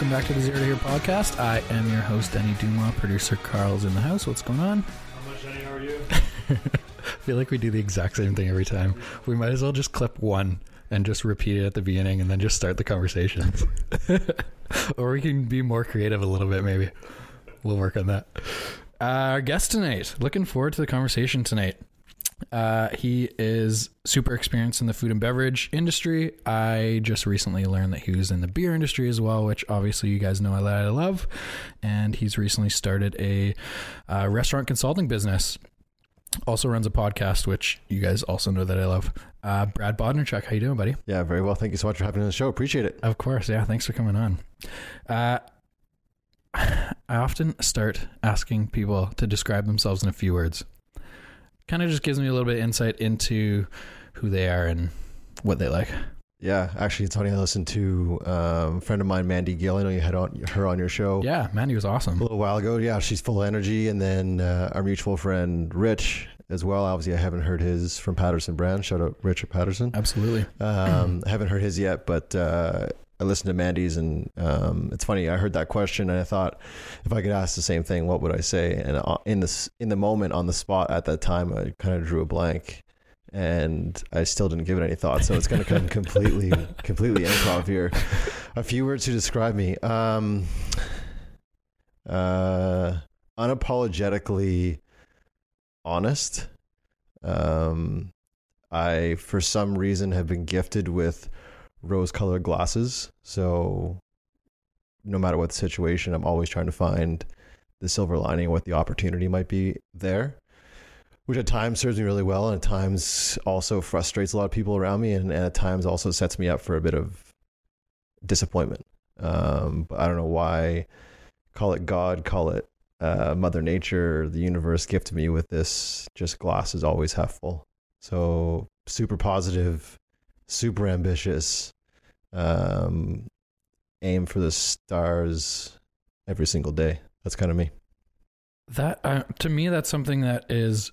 welcome back to the Zero to Here podcast. I am your host, Denny Dumas. Producer Carl's in the house. What's going on? How much Denny are you? I feel like we do the exact same thing every time. We might as well just clip one and just repeat it at the beginning and then just start the conversations. or we can be more creative a little bit, maybe. We'll work on that. Uh, our guest tonight, looking forward to the conversation tonight. Uh, he is super experienced in the food and beverage industry. I just recently learned that he was in the beer industry as well, which obviously you guys know that I love. And he's recently started a uh, restaurant consulting business. Also runs a podcast, which you guys also know that I love. Uh, Brad Bodnarchuk, how you doing, buddy? Yeah, very well. Thank you so much for having me on the show. Appreciate it. Of course, yeah. Thanks for coming on. Uh, I often start asking people to describe themselves in a few words. Kind of just gives me a little bit of insight into who they are and what they like. Yeah, actually, it's funny. I listened to um, a friend of mine, Mandy Gill. I know you had on, her on your show Yeah, Mandy was awesome a little while ago. Yeah, she's full of energy. And then uh, our mutual friend, Rich, as well. Obviously, I haven't heard his from Patterson Brand. Shout out Richard Patterson. Absolutely. Um, I haven't heard his yet, but uh, I listened to Mandy's, and um, it's funny. I heard that question, and I thought, if I could ask the same thing, what would I say? And uh, in this, in the moment, on the spot, at that time, I kind of drew a blank, and I still didn't give it any thought. So it's going to come completely, completely improv here. A few words to describe me. Um, uh, unapologetically honest. Um, I, for some reason, have been gifted with rose colored glasses. So no matter what the situation, I'm always trying to find the silver lining, what the opportunity might be there, which at times serves me really well and at times also frustrates a lot of people around me and, and at times also sets me up for a bit of disappointment. Um, but I don't know why, call it God, call it uh, Mother Nature, the universe gifted me with this just glasses always half full. So super positive, super ambitious, um, aim for the stars every single day. That's kind of me. That uh, to me, that's something that is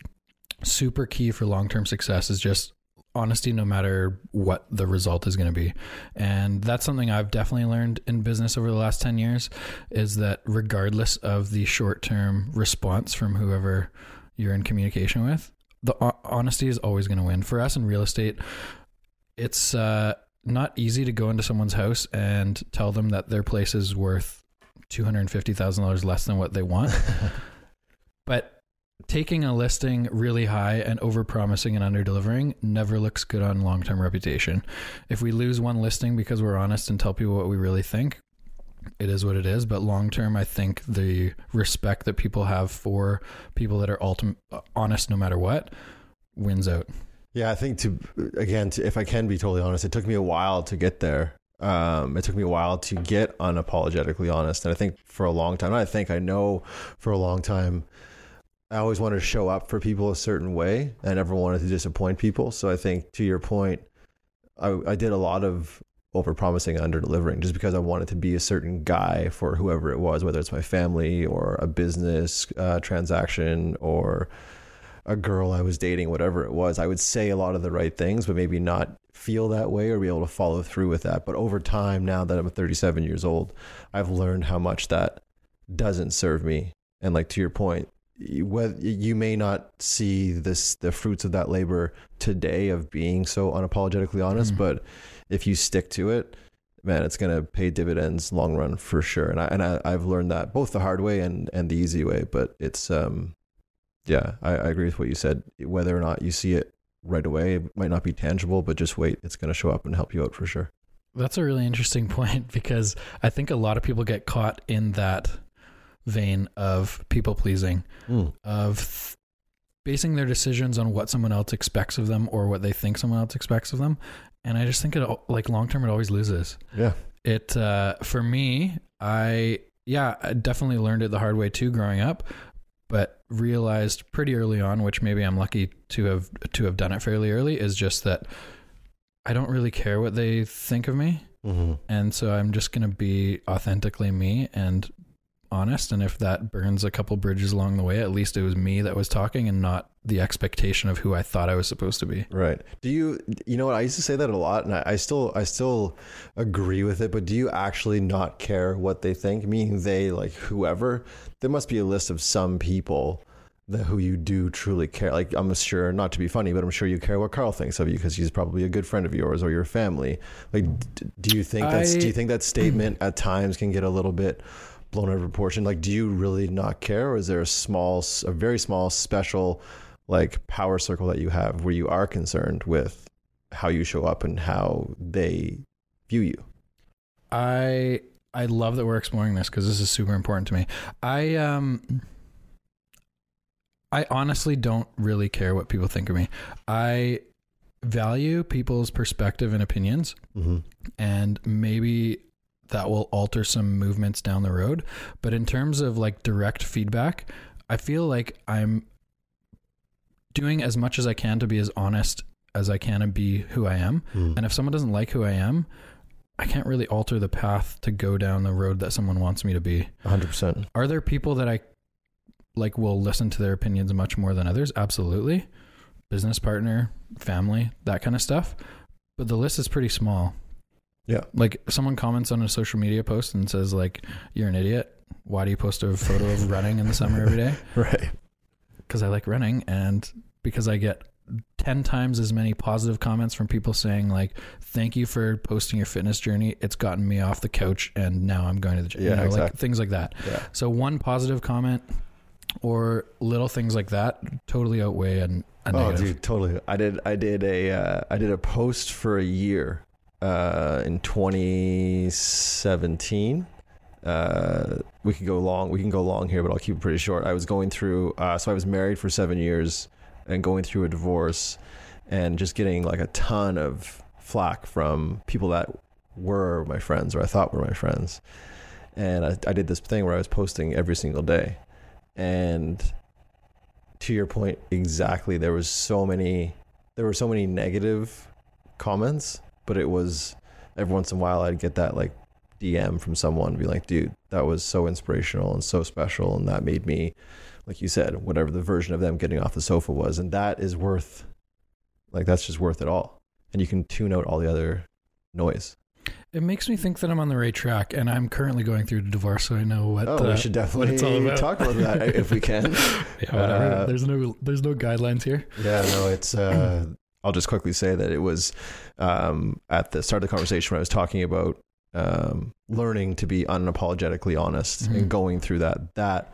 super key for long term success. Is just honesty, no matter what the result is going to be, and that's something I've definitely learned in business over the last ten years. Is that regardless of the short term response from whoever you're in communication with, the honesty is always going to win. For us in real estate, it's uh, not easy to go into someone's house and tell them that their place is worth two hundred and fifty thousand dollars less than what they want. but taking a listing really high and over promising and under delivering never looks good on long term reputation. If we lose one listing because we're honest and tell people what we really think, it is what it is. But long term, I think the respect that people have for people that are ultim- honest no matter what wins out. Yeah, I think to again, to, if I can be totally honest, it took me a while to get there. Um, it took me a while to get unapologetically honest, and I think for a long time, I think I know for a long time, I always wanted to show up for people a certain way. I never wanted to disappoint people. So I think to your point, I, I did a lot of over promising and under delivering just because I wanted to be a certain guy for whoever it was, whether it's my family or a business uh, transaction or a girl I was dating, whatever it was. I would say a lot of the right things, but maybe not feel that way or be able to follow through with that. But over time, now that I'm 37 years old, I've learned how much that doesn't serve me. And like to your point, you- whether you may not see this the fruits of that labor today of being so unapologetically honest, Mhm. but if you stick to it, man, it's gonna pay dividends long run for sure. And I and I, I've learned that both the hard way and and the easy way. But it's um, yeah, I, I agree with what you said. Whether or not you see it right away, it might not be tangible, but just wait, it's gonna show up and help you out for sure. That's a really interesting point because I think a lot of people get caught in that vein of people pleasing, of th- basing their decisions on what someone else expects of them or what they think someone else expects of them. And I just think it like long term it always loses. Yeah. It uh, for me, I yeah, I definitely learned it the hard way too growing up, but realized pretty early on, which maybe I'm lucky to have to have done it fairly early, is just that I don't really care what they think of me Mm-hmm. and so I'm just gonna be authentically me and honest. And if that burns a couple bridges along the way, at least it was me that was talking and not the expectation of who I thought I was supposed to be. Right. Do you you know what I used to say that a lot and I, I still I still agree with it, but do you actually not care what they think? Meaning they like whoever. There must be a list of some people that who you do truly care. Like I'm sure not to be funny, but I'm sure you care what Carl thinks of you because he's probably a good friend of yours or your family. Like d- do you think that's I- do you think that statement at times can get a little bit blown out of proportion? Like do you really not care or is there a small a very small special like power circle that you have where you are concerned with how you show up and how they view you. I I love that we're exploring this because this is super important to me. I um I honestly don't really care what people think of me. I value people's perspective and opinions Mm-hmm. and maybe that will alter some movements down the road, but in terms of like direct feedback, I feel like I'm doing as much as I can to be as honest as I can and be who I am. And if someone doesn't like who I am, I can't really alter the path to go down the road that someone wants me to be. 100%. Are there people that I like will listen to their opinions much more than others? Absolutely. Business partner, family, that kind of stuff. But the list is pretty small. Yeah. Like someone comments on a social media post and says like you're an idiot. Why do you post a photo of running in the summer every day? Right. Because I like running and because I get 10 times as many positive comments from people saying like thank you for posting your fitness journey it's gotten me off the couch and now i'm going to the gym Yeah, you know, like exactly. things like that Yeah. so one positive comment or little things like that totally outweigh an, a Oh, negative dude, totally. I did. I did a. Uh, I did a post for a year uh, in 2017. Uh, we could go long. We can go long here, but I'll keep it pretty short. I was going through. Uh, so I was married for seven years and going through a divorce, and just getting like a ton of flack from people that were my friends or I thought were my friends. And I, I did this thing where I was posting every single day, and to your point exactly there was so many there were so many negative comments but it was every once in a while i'd get that like dm from someone be like dude that was so inspirational and so special and that made me like you said whatever the version of them getting off the sofa was and that is worth like that's just worth it all and you can tune out all the other noise it makes me think that i'm on the right track and i'm currently going through a divorce so i know what oh uh, we should what definitely about. talk about that if we can yeah whatever Uh, there's no there's no guidelines here Yeah, no, it's. Uh, I'll just quickly say that it was um, at the start of the conversation when I was talking about um, learning to be unapologetically honest Mhm. and going through that. That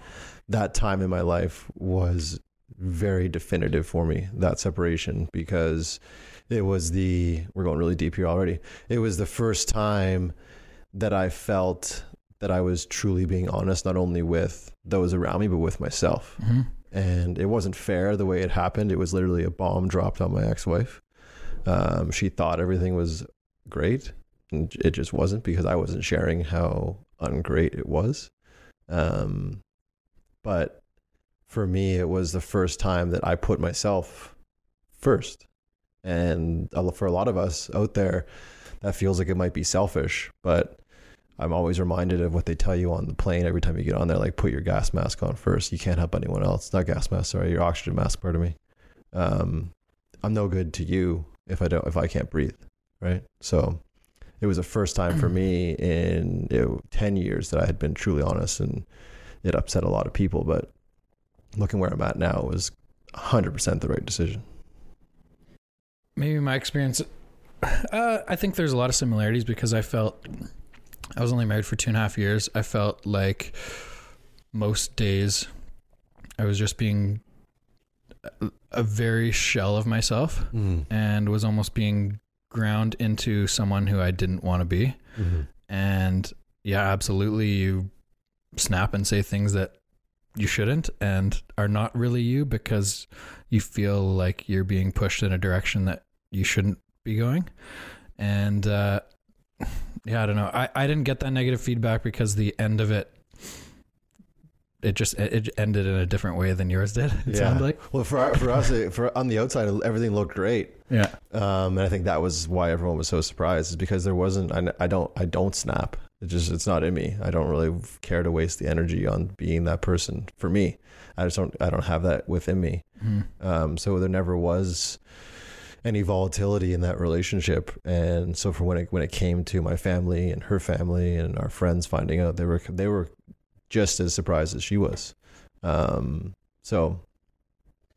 that time in my life was very definitive for me. That separation because it was the. We're going really deep here already. It was the first time that I felt that I was truly being honest, not only with those around me, but with myself hmm and it wasn't fair the way it happened. It was literally a bomb dropped on my ex-wife. Um, she thought everything was great, and it just wasn't because I wasn't sharing how ungreat it was. Um, but for me, it was the first time that I put myself first, and for a lot of us out there, that feels like it might be selfish, but I'm always reminded of what they tell you on the plane every time you get on there, like put your gas mask on first. You can't help anyone else. Not gas mask, sorry, your oxygen mask, pardon me. Um, I'm no good to you if I don't if I can't breathe, right? So it was the first time for me in you know, ten years that I had been truly honest, and it upset a lot of people. But looking where I'm at now it was 100 percent the right decision. maybe my experience uh, i think there's a lot of similarities because i felt i was only married for two and a half years i felt like most days i was just being a, very shell of myself and was almost being ground into someone who i didn't want to be Mm-hmm. and yeah absolutely you snap and say things that you shouldn't and are not really you because you feel like you're being pushed in a direction that you shouldn't be going and uh yeah i don't know i i didn't get that negative feedback because the end of it it just it ended in a different way than yours did it Yeah. sounded like Well, for for us, for on the outside, everything looked great. yeah Um, and I think that was why everyone was so surprised, is because there wasn't. I, I don't. I don't snap. It just it's not in me. I don't really care to waste the energy on being that person. For me, I just don't I don't have that within me. Mhm. Um, so there never was any volatility in that relationship. And so for when it when it came to my family and her family and our friends finding out, they were they were just as surprised as she was. Um, so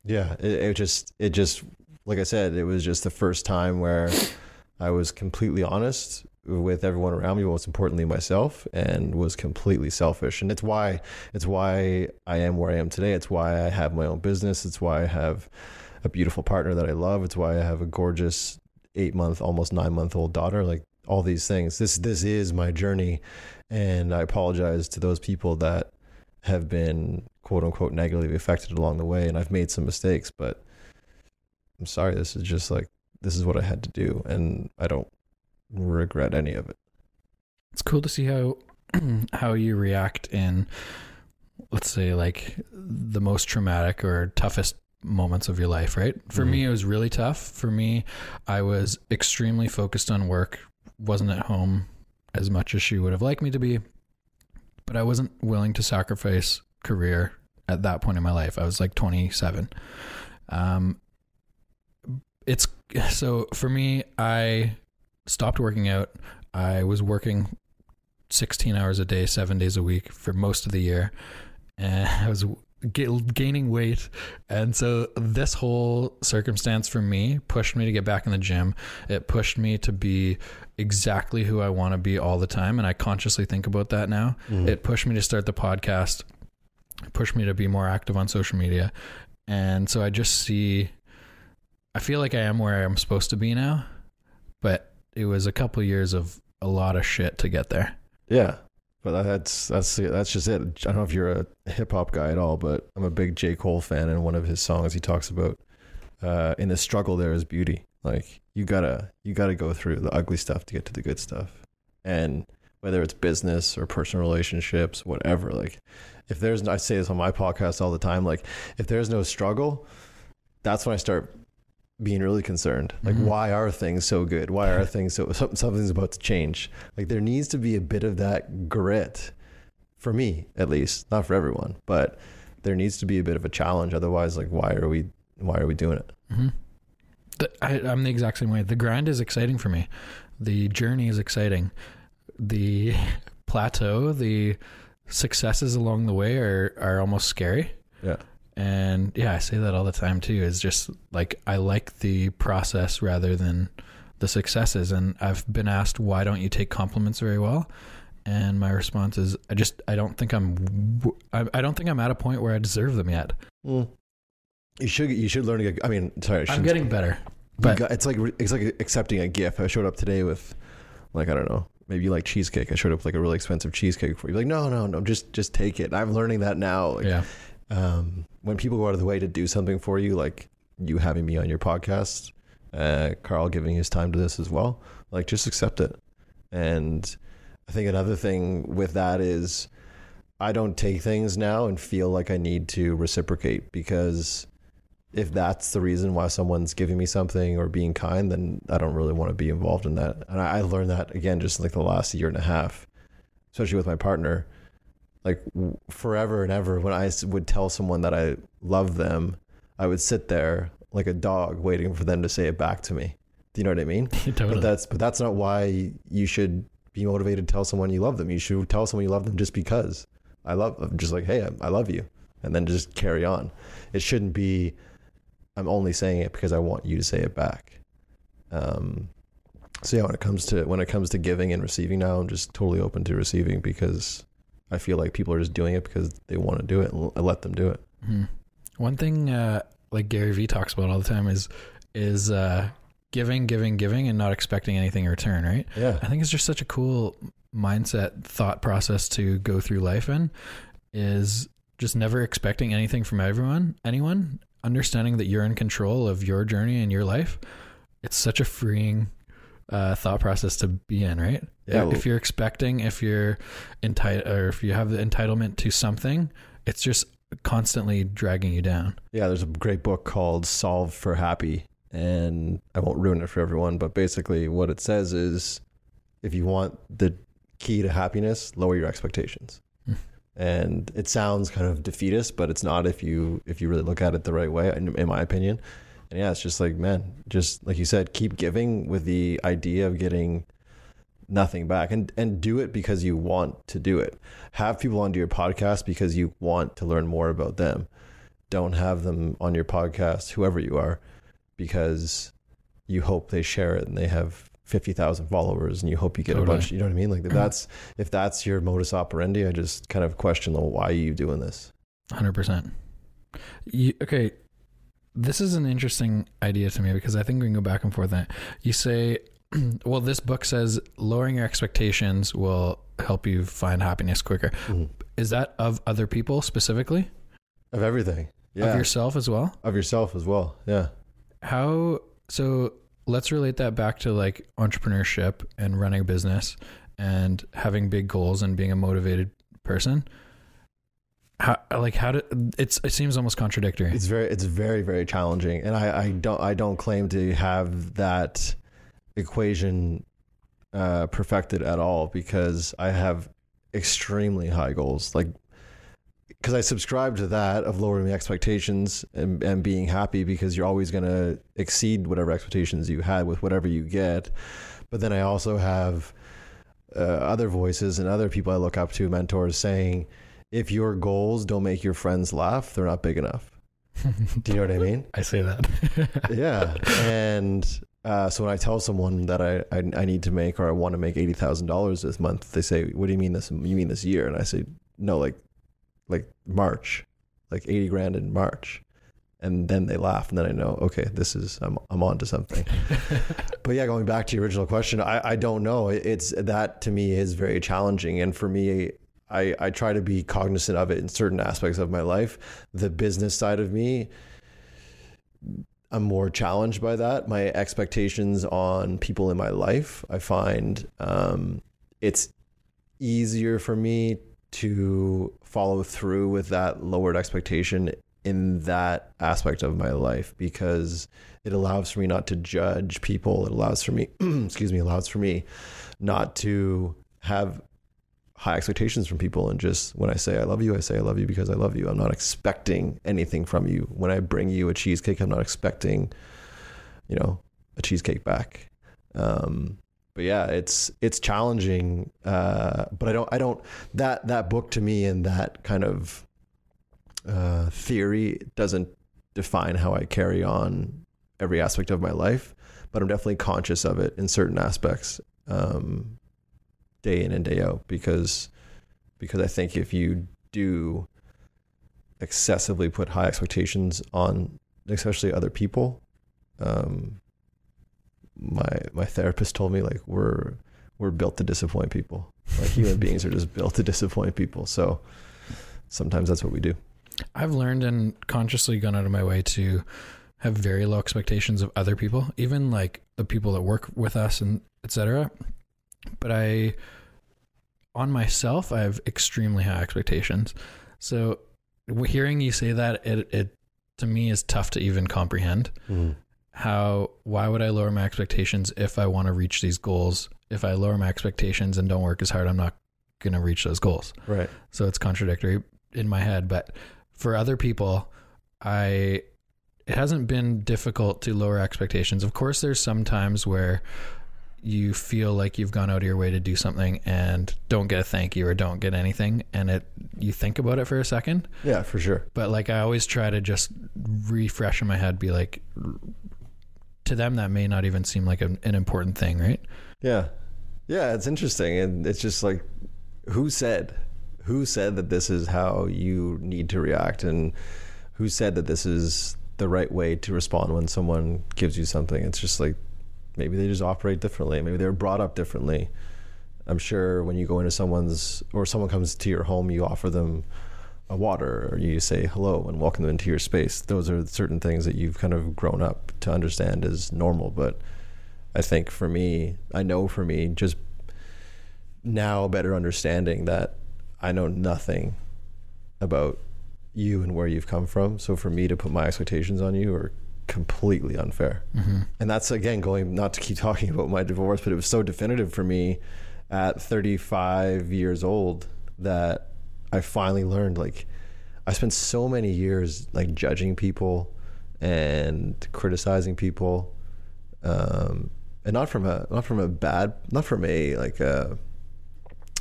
yeah, it, it just it just like I said, it was just the first time where I was completely honest with everyone around me, most importantly myself, and was completely selfish. And it's why it's why I am where I am today. It's why I have my own business. It's why I have a beautiful partner that I love. It's why I have a gorgeous eight month, almost nine month old daughter. Like all these things. This this is my journey, and I apologize to those people that have been quote unquote negatively affected along the way. And I've made some mistakes, but I'm sorry. This is just like this is what I had to do, and I don't regret any of it. It's cool to see how how you react in let's say like the most traumatic or toughest moments of your life, right? For me Mhm. it was really tough. For me, I was extremely focused on work, wasn't at home as much as she would have liked me to be, but I wasn't willing to sacrifice career at that point in my life. I was like 27. Um it's so for me I stopped working out. I was working 16 hours a day, seven days a week for most of the year. And I was ga- gaining weight. And so this whole circumstance for me pushed me to get back in the gym. It pushed me to be exactly who I want to be all the time. And I consciously think about that now. Mm. It pushed me to start the podcast, it pushed me to be more active on social media. And so I just see, I feel like I am where I'm supposed to be now, but it was a couple years of a lot of shit to get there. Yeah, but that's that's that's just it. I don't know if you're a hip hop guy at all, but I'm a big J Cole fan, and one of his songs he talks about uh, in the struggle there is beauty. Like you gotta you gotta go through the ugly stuff to get to the good stuff, and whether it's business or personal relationships, whatever. Like if there's I say this on my podcast all the time. Like if there's no struggle, that's when I start being really concerned. Like, Mhm. why are things so good? Why are things so something, something's about to change? Like, there needs to be a bit of that grit for me, at least, not for everyone, but there needs to be a bit of a challenge. Otherwise, like, why are we why are we doing it? hmm The, I, I'm the exact same way. The grind is exciting for me. The journey is exciting. The plateau, the successes along the way are are almost scary. Yeah. And yeah, I say that all the time too. Is just like I like the process rather than the successes. And I've been asked why don't you take compliments very well, and my response is I just I don't think I'm I, I don't think I'm at a point where I deserve them yet. Mm. You should you should learn to get. I mean, sorry, I I'm shouldn't- getting better, but got- it's like it's like accepting a gift. I showed up today with, like, I don't know, maybe you like cheesecake. I showed up with like a really expensive cheesecake for you. Like, no, no, no, just just take it. I'm learning that now. Like, yeah, um, when people go out of the way to do something for you, like you having me on your podcast, uh, Carl giving his time to this as well, like just accept it. And I think another thing with that is I don't take things now and feel like I need to reciprocate because if that's the reason why someone's giving me something or being kind, then I don't really want to be involved in that. And I, I learned that again just like the last year and a half, especially with my partner like forever and ever when I would tell someone that i love them i would sit there like a dog waiting for them to say it back to me. Do you know what i mean? Totally. but that's but that's not why you should be motivated to tell someone you love them. You should tell someone you love them just because i love them just like hey I, I love you and then just carry on. It shouldn't be i'm only saying it because i want you to say it back. Um so yeah when it comes to when it comes to giving and receiving now i'm just totally open to receiving because I feel like people are just doing it because they want to do it, and I let them do it. Mhm. One thing, uh, like Gary Vee talks about all the time, is is uh, giving, giving, giving, and not expecting anything in return. Right? Yeah, I think it's just such a cool mindset, thought process to go through life in. Is just never expecting anything from everyone, anyone. Understanding that you're in control of your journey and your life. It's such a freeing uh, thought process to be in, right? Yeah, If you're expecting, if you're entitled, or if you have the entitlement to something, it's just constantly dragging you down. yeah. There's a great book called "Solve for Happy," and I won't ruin it for everyone, but basically, what it says is, if you want the key to happiness: lower your expectations. Hmm. and it sounds kind of defeatist, but it's not if you if you really look at it the right way, in, in my opinion. And yeah, it's just like man, just like you said, keep giving with the idea of getting nothing back and and do it because you want to do it have people onto your podcast because you want to learn more about them don't have them on your podcast whoever you are because you hope they share it and they have 50,000 followers and you hope you get Totally. a bunch you know what i mean like that's if that's your modus operandi i just kind of question the why are you doing this Hundred percent. You okay? This is an interesting idea to me because I think we can go back and forth. On it. You say, well, this book says lowering your expectations will help you find happiness quicker. Mhm. Is that of other people specifically? of everything yeah Of yourself as well? of yourself as well yeah How so? Let's relate that back to like entrepreneurship and running a business and having big goals and being a motivated person. How like how do it's it seems almost contradictory. it's very it's very very challenging. And i i don't i don't claim to have that equation uh perfected at all because i have extremely high goals. Like because i subscribe to that of lowering the expectations and, and being happy because you're always going to exceed whatever expectations you had with whatever you get. But then i also have uh, other voices and other people i look up to mentors saying if your goals don't make your friends laugh they're not big enough do you know what I mean? I say that. Yeah. And uh, so when I tell someone that I, I, I need to make or I want to make eighty thousand dollars this month, they say, "What do you mean this? You mean this year?" And I say, "No, like like March, like eighty grand in March." And then they laugh, and then I know, okay, this is I'm I'm on to something. but yeah, going back to your original question, I, I don't know. It's that to me is very challenging, and for me, I I try to be cognizant of it in certain aspects of my life. The business side of me, I'm more challenged by that. My expectations on people in my life, I find um, it's easier for me to follow through with that lowered expectation in that aspect of my life because it allows for me not to judge people. It allows for me, excuse me, allows for me not to have high expectations from people and just when I say I love you, I say I love you because I love you. I'm not expecting anything from you. When I bring you a cheesecake, I'm not expecting, you know, a cheesecake back. Um, but yeah, it's it's challenging. Uh, but I don't I don't that that book to me and that kind of uh, theory doesn't define how I carry on every aspect of my life. But I'm definitely conscious of it in certain aspects. Um, day in and day out because because I think if you do excessively put high expectations on especially other people um my my therapist told me like we're we're built to disappoint people. Like human beings are just built to disappoint people. So sometimes that's what we do. I've learned and consciously gone out of my way to have very low expectations of other people, even like the people that work with us and etc. But I, on myself, I have extremely high expectations. So hearing you say that, it, it to me is tough to even comprehend. Mm. How why would I lower my expectations if I want to reach these goals? If I lower my expectations and don't work as hard, I'm not going to reach those goals. right So it's contradictory in my head. But for other people, I it hasn't been difficult to lower expectations. Of course, there's some times where you feel like you've gone out of your way to do something and don't get a thank you or don't get anything and it you think about it for a second yeah for sure but like i always try to just refresh in my head be like to them that may not even seem like an, an important thing right Yeah. Yeah, it's interesting. And it's just like, who said? Who said that this is how you need to react? And who said that this is the right way to respond when someone gives you something? It's just like, maybe they just operate differently. Maybe they're brought up differently. I'm sure when you go into someone's, or someone comes to your home, you offer them a water or you say hello and welcome them into your space. Those are certain things that you've kind of grown up to understand as normal. But I think for me, I know for me, just now better understanding that I know nothing about you and where you've come from. So for me to put my expectations on you are completely unfair. mm-hmm. And that's again going not to keep talking about my divorce, but it was so definitive for me at 35 years old that I finally learned like I spent so many years like judging people and criticizing people um and not from a not from a bad not from a like a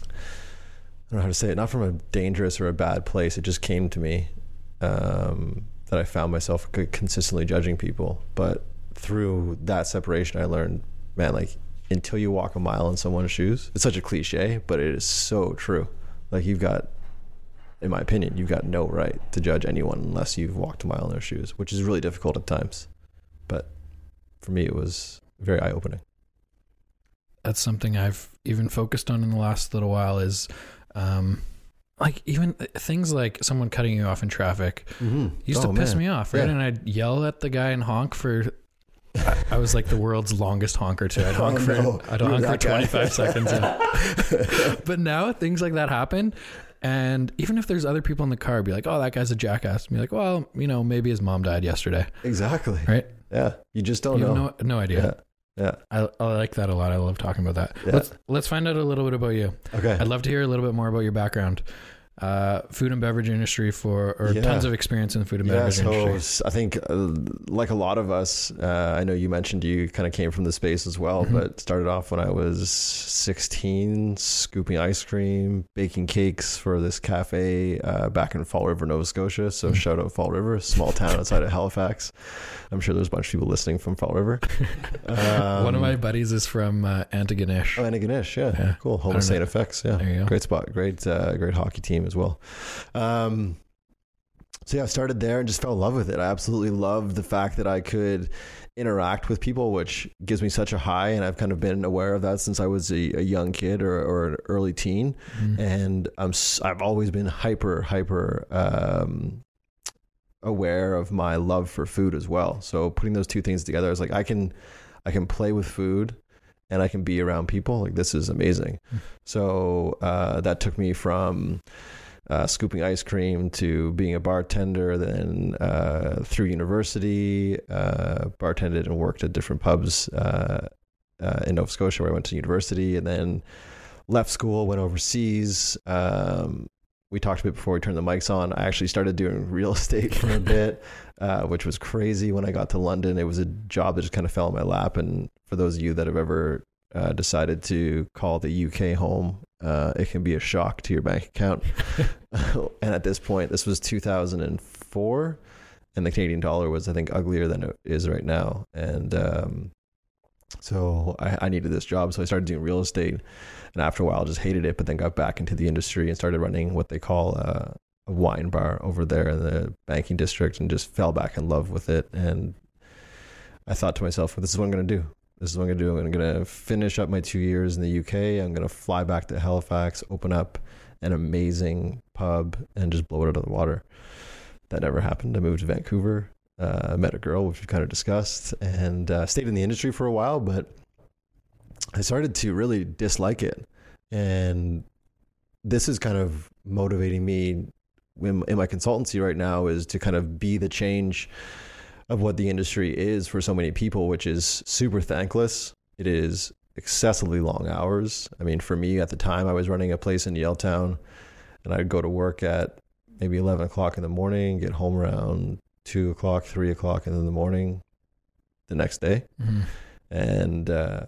I don't know how to say it not from a dangerous or a bad place it just came to me um that I found myself consistently judging people but through that separation I learned man like until you walk a mile in someone's shoes it's such a cliche but it is so true like you've got in my opinion, you've got no right to judge anyone unless you've walked a mile in their shoes, which is really difficult at times. But for me, it was very eye opening. That's something I've even focused on in the last little while is um, like even things like someone cutting you off in traffic mm-hmm. used oh, to piss man. me off, right? Yeah. And I'd yell at the guy and honk for I, I was like the world's longest honker too. I'd honk oh, for no. I'd honk for 25 seconds. but now things like that happen and even if there's other people in the car, be like, "Oh, that guy's a jackass." Be like, "Well, you know, maybe his mom died yesterday." Exactly. Right. Yeah. You just don't you know. No, no idea. Yeah. Yeah. I, I like that a lot. I love talking about that. Yeah. Let's let's find out a little bit about you. Okay. I'd love to hear a little bit more about your background uh, food and beverage industry for, or yeah. tons of experience in the food and yeah, beverage so industry. I think, uh, like a lot of us, uh, I know you mentioned you kind of came from the space as well, mm-hmm. but started off when I was 16, scooping ice cream, baking cakes for this cafe uh, back in Fall River, Nova Scotia. So mm-hmm. shout out Fall River, small town outside of Halifax. I'm sure there's a bunch of people listening from Fall River. Um, One of my buddies is from uh, Antigonish. Oh, Antigonish, yeah. yeah. Cool. Home of St. FX, yeah. There you go. Great spot. Great, uh, great hockey team as well. Um, so yeah, I started there and just fell in love with it. I absolutely loved the fact that I could interact with people, which gives me such a high. And I've kind of been aware of that since I was a, a young kid or, or, an early teen. Mm. And I'm, I've always been hyper, hyper, um, aware of my love for food as well. So putting those two things together, I was like, I can, I can play with food and I can be around people. Like this is amazing. Mm. So, uh, that took me from, uh, scooping ice cream to being a bartender, then uh, through university, uh, bartended and worked at different pubs uh, uh, in Nova Scotia where I went to university, and then left school, went overseas. Um, we talked a bit before we turned the mics on. I actually started doing real estate for a bit, uh, which was crazy. When I got to London, it was a job that just kind of fell in my lap. And for those of you that have ever uh, decided to call the UK home, uh, it can be a shock to your bank account. and at this point, this was 2004, and the Canadian dollar was, I think, uglier than it is right now. And um, so I, I, needed this job, so I started doing real estate. And after a while, just hated it, but then got back into the industry and started running what they call uh, a wine bar over there in the banking district, and just fell back in love with it. And I thought to myself, well, this is what I'm going to do. This is what I'm going to do. I'm going to finish up my two years in the UK. I'm going to fly back to Halifax, open up an amazing pub, and just blow it out of the water. That never happened. I moved to Vancouver. Uh, met a girl, which we kind of discussed, and uh, stayed in the industry for a while, but I started to really dislike it. And this is kind of motivating me in, in my consultancy right now is to kind of be the change of what the industry is for so many people, which is super thankless. It is excessively long hours. I mean, for me at the time, I was running a place in Yaletown, and I'd go to work at maybe 11 o'clock in the morning, get home around 2 o'clock, 3 o'clock in the morning the next day. Mm-hmm. And uh,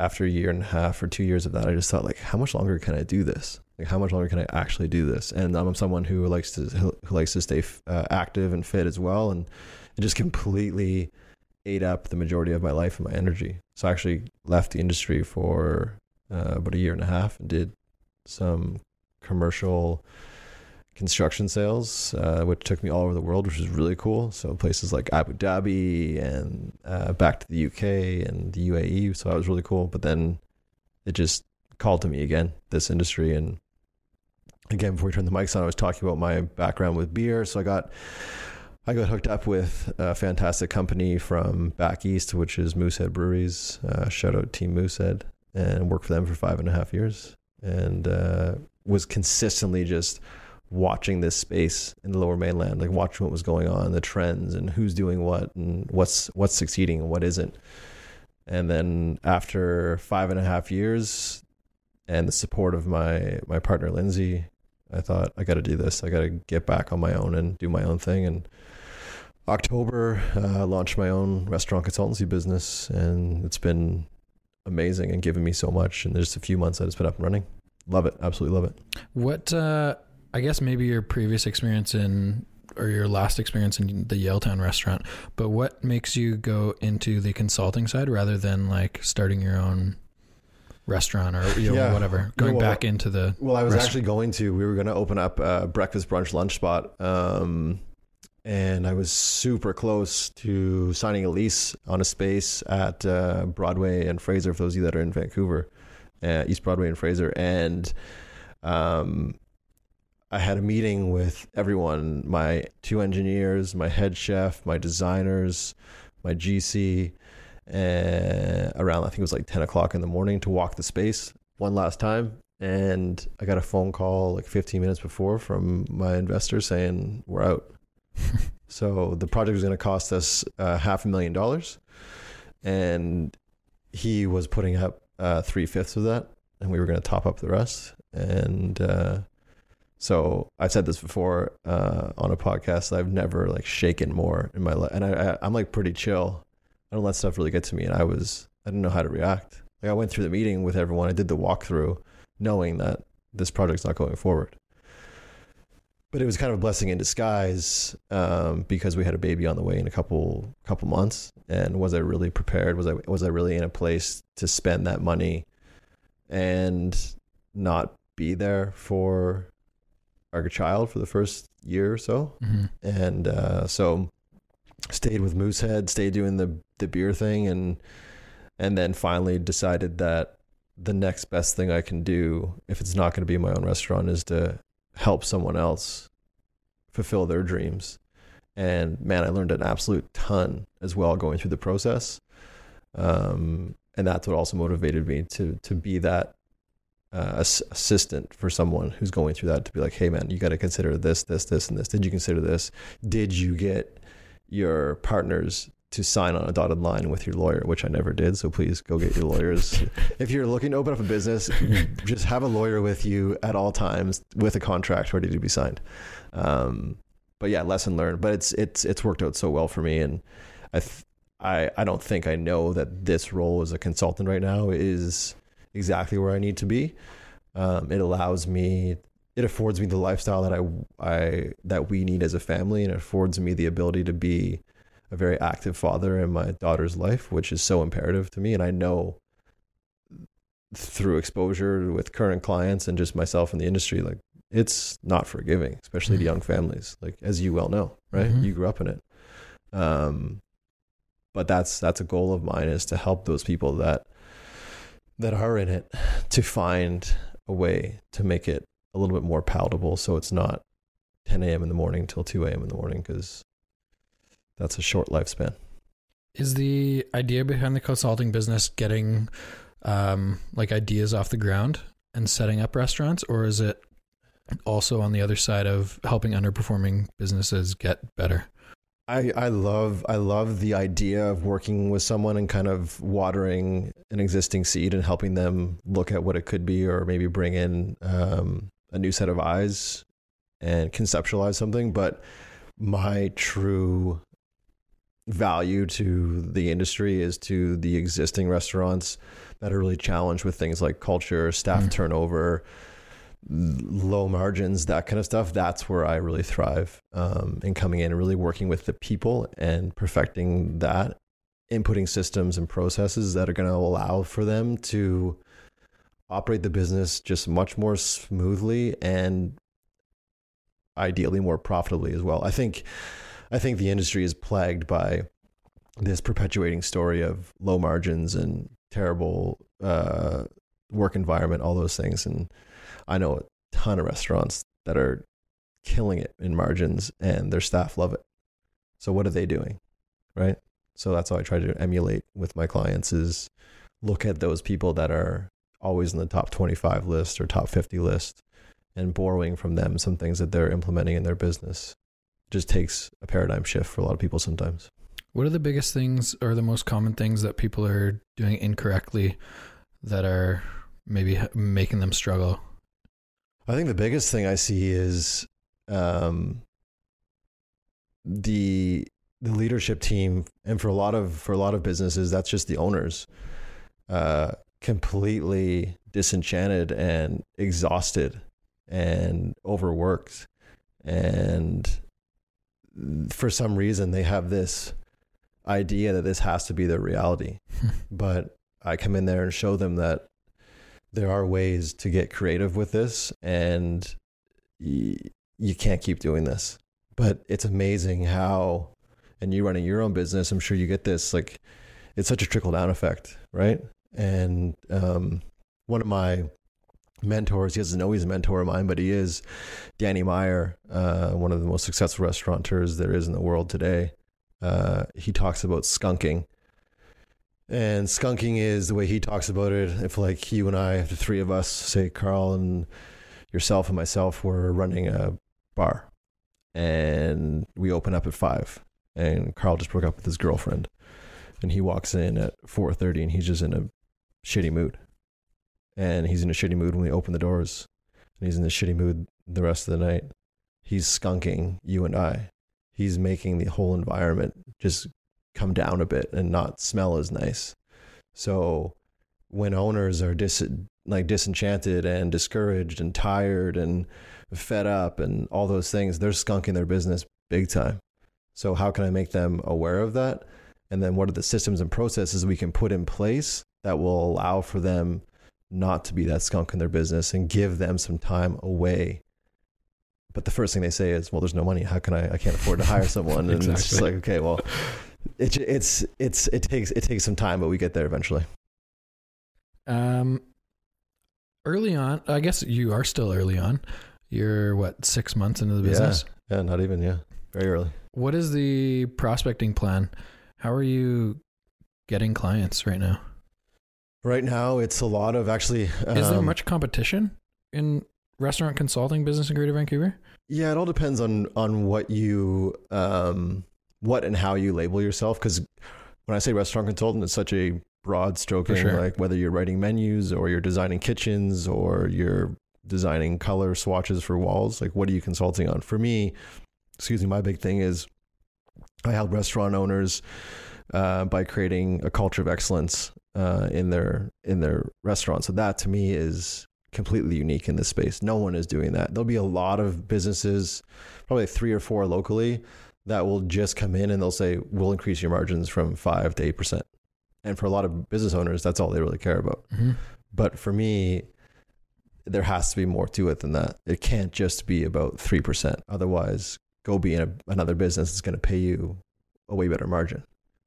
after a year and a half or two years of that, I just thought, like, how much longer can I do this? Like, how much longer can I actually do this? And I'm someone who likes to who likes to stay uh, active and fit as well, and it just completely ate up the majority of my life and my energy. So I actually left the industry for uh, about a year and a half and did some commercial construction sales, uh, which took me all over the world, which was really cool. So places like Abu Dhabi and uh, back to the UK and the UAE. So that was really cool. But then it just called to me again, this industry. And again, before we turned the mics on, I was talking about my background with beer. So I got I got hooked up with a fantastic company from back east, which is Moosehead Breweries. Uh, shout out Team Moosehead, and worked for them for five and a half years, and uh, was consistently just watching this space in the Lower Mainland, like watching what was going on, the trends, and who's doing what, and what's what's succeeding and what isn't. And then after five and a half years, and the support of my my partner Lindsay, I thought I got to do this. I got to get back on my own and do my own thing. And October, uh, launched my own restaurant consultancy business, and it's been amazing and given me so much. And there's a few months that it's been up and running. Love it, absolutely love it. What uh, I guess maybe your previous experience in or your last experience in the Yaletown restaurant, but what makes you go into the consulting side rather than like starting your own restaurant or you know, Yeah. whatever, going Well, back into the Well, I was Restaurant. actually going to. We were going to open up a breakfast, brunch, lunch spot, um, and I was super close to signing a lease on a space at uh, Broadway and Fraser. For those of you that are in Vancouver, uh, East Broadway and Fraser, and um, I had a meeting with everyone: my two engineers, my head chef, my designers, my GC. Uh, around I think it was like ten o'clock in the morning to walk the space one last time and I got a phone call like 15 minutes before from my investor saying we're out. so the project was going to cost us uh, half a million dollars, and he was putting up uh, three fifths of that, and we were going to top up the rest. And uh, so I've said this before uh, on a podcast. I've never like shaken more in my life, and I, I, I'm like pretty chill. I don't let stuff really get to me, and I was I didn't know how to react. Like I went through the meeting with everyone. I did the walkthrough, knowing that this project's not going forward. But it was kind of a blessing in disguise um, because we had a baby on the way in a couple couple months. And was I really prepared? Was I was I really in a place to spend that money and not be there for our child for the first year or so? Mhm. and uh, so stayed with Moosehead, stayed doing the the beer thing, and and then finally decided that the next best thing I can do, if it's not going to be my own restaurant, is to help someone else fulfill their dreams. And man, I learned an absolute ton as well going through the process. Um, and that's what also motivated me to to be that uh, ass- assistant for someone who's going through that to be like, hey man, you got to consider this, this, this, and this. Did you consider this? Did you get your partners to sign on a dotted line with your lawyer, which I never did. So please go get your lawyers. if you're looking to open up a business, just have a lawyer with you at all times with a contract ready to be signed. Um, but yeah, lesson learned. But it's it's it's worked out so well for me, and I th- I I don't think I know that this role as a consultant right now is exactly where I need to be. Um, it allows me it affords me the lifestyle that I I that we need as a family, and it affords me the ability to be a very active father in my daughter's life, which is so imperative to me. And I know through exposure with current clients and just myself in the industry, like it's not forgiving, especially to Mhm. young families, like as you well know, right? Mhm. You grew up in it. Um, but that's that's a goal of mine is to help those people that that are in it to find a way to make it a little bit more palatable so it's not 10 a.m. in the morning till 2 a.m. in the morning because that's a short lifespan. Is the idea behind the consulting business getting um, like ideas off the ground and setting up restaurants, or is it also on the other side of helping underperforming businesses get better? I, I love I love the idea of working with someone and kind of watering an existing seed and helping them look at what it could be or maybe bring in um, a new set of eyes and conceptualize something. But my true value to the industry is to the existing restaurants that are really challenged with things like culture, staff Mm. turnover, low margins, that kind of stuff. That's where I really thrive um, in coming in and really working with the people and perfecting that, inputting systems and processes that are going to allow for them to operate the business just much more smoothly and ideally more profitably as well. I think I think the industry is plagued by this perpetuating story of low margins and terrible uh, work environment, all those things. And I know a ton of restaurants that are killing it in margins and their staff love it. So what are they doing? Right? So that's how I try to emulate with my clients is look at those people that are always in the top 25 list or top 50 list and borrowing from them some things that they're implementing in their business. it Just takes a paradigm shift for a lot of people sometimes. What are the biggest things or the most common things that people are doing incorrectly that are maybe making them struggle? I think the biggest thing I see is um, the the leadership team, and for a lot of for a lot of businesses, that's just the owners, uh, completely disenchanted and exhausted and overworked, and for some reason they have this idea that this has to be their reality. but I come in there and show them that there are ways to get creative with this and y- you can't keep doing this. But it's amazing how and you running your own business, I'm sure you get this like it's such a trickle down effect, right? And um, one of my mentors, he doesn't know he's a mentor of mine, but he is Danny Meyer, uh, one of the most successful restaurateurs there is in the world today. Uh, he talks about skunking. And skunking is the way he talks about it. If like you and I, the three of us, say Carl and yourself and myself, were running a bar, and we open up at five, and Carl just broke up with his girlfriend, and he walks in at four thirty, and he's just in a shitty mood, and he's in a shitty mood when we open the doors, and he's in a shitty mood the rest of the night. He's skunking you and I. He's making the whole environment just come down a bit and not smell as nice. So when owners are dis like disenchanted and discouraged and tired and fed up and all those things, they're skunking their business big time. So how can I make them aware of that? And then what are the systems and processes we can put in place that will allow for them not to be that skunk in their business and give them some time away but the first thing they say is, "Well, there's no money. How can I? I can't afford to hire someone." And it's just like, okay, well, it, it's it's it takes it takes some time, but we get there eventually. Um, early on, I guess you are still early on. You're what six months into the business. Yeah, yeah not even yeah, very early. What is the prospecting plan? How are you getting clients right now? Right now, it's a lot of actually. Is there um, much competition in restaurant consulting business in Greater Vancouver? Yeah, it all depends on on what you um what and how you label yourself. Because when I say restaurant consultant, it's such a broad stroking. sure. Like whether you're writing menus or you're designing kitchens or you're designing color swatches for walls. Like what are you consulting on? For me, excuse me, my big thing is I help restaurant owners uh, by creating a culture of excellence uh, in their in their restaurant. So that to me is completely unique in this space. No one is doing that. There'll be a lot of businesses, probably three or four locally, that will just come in and they'll say, "We'll increase your margins from five to eight percent." And for a lot of business owners, that's all they really care about. Mm-hmm. But for me, there has to be more to it than that. It can't just be about 3%. Otherwise, go be in a, another business that's going to pay you a way better margin.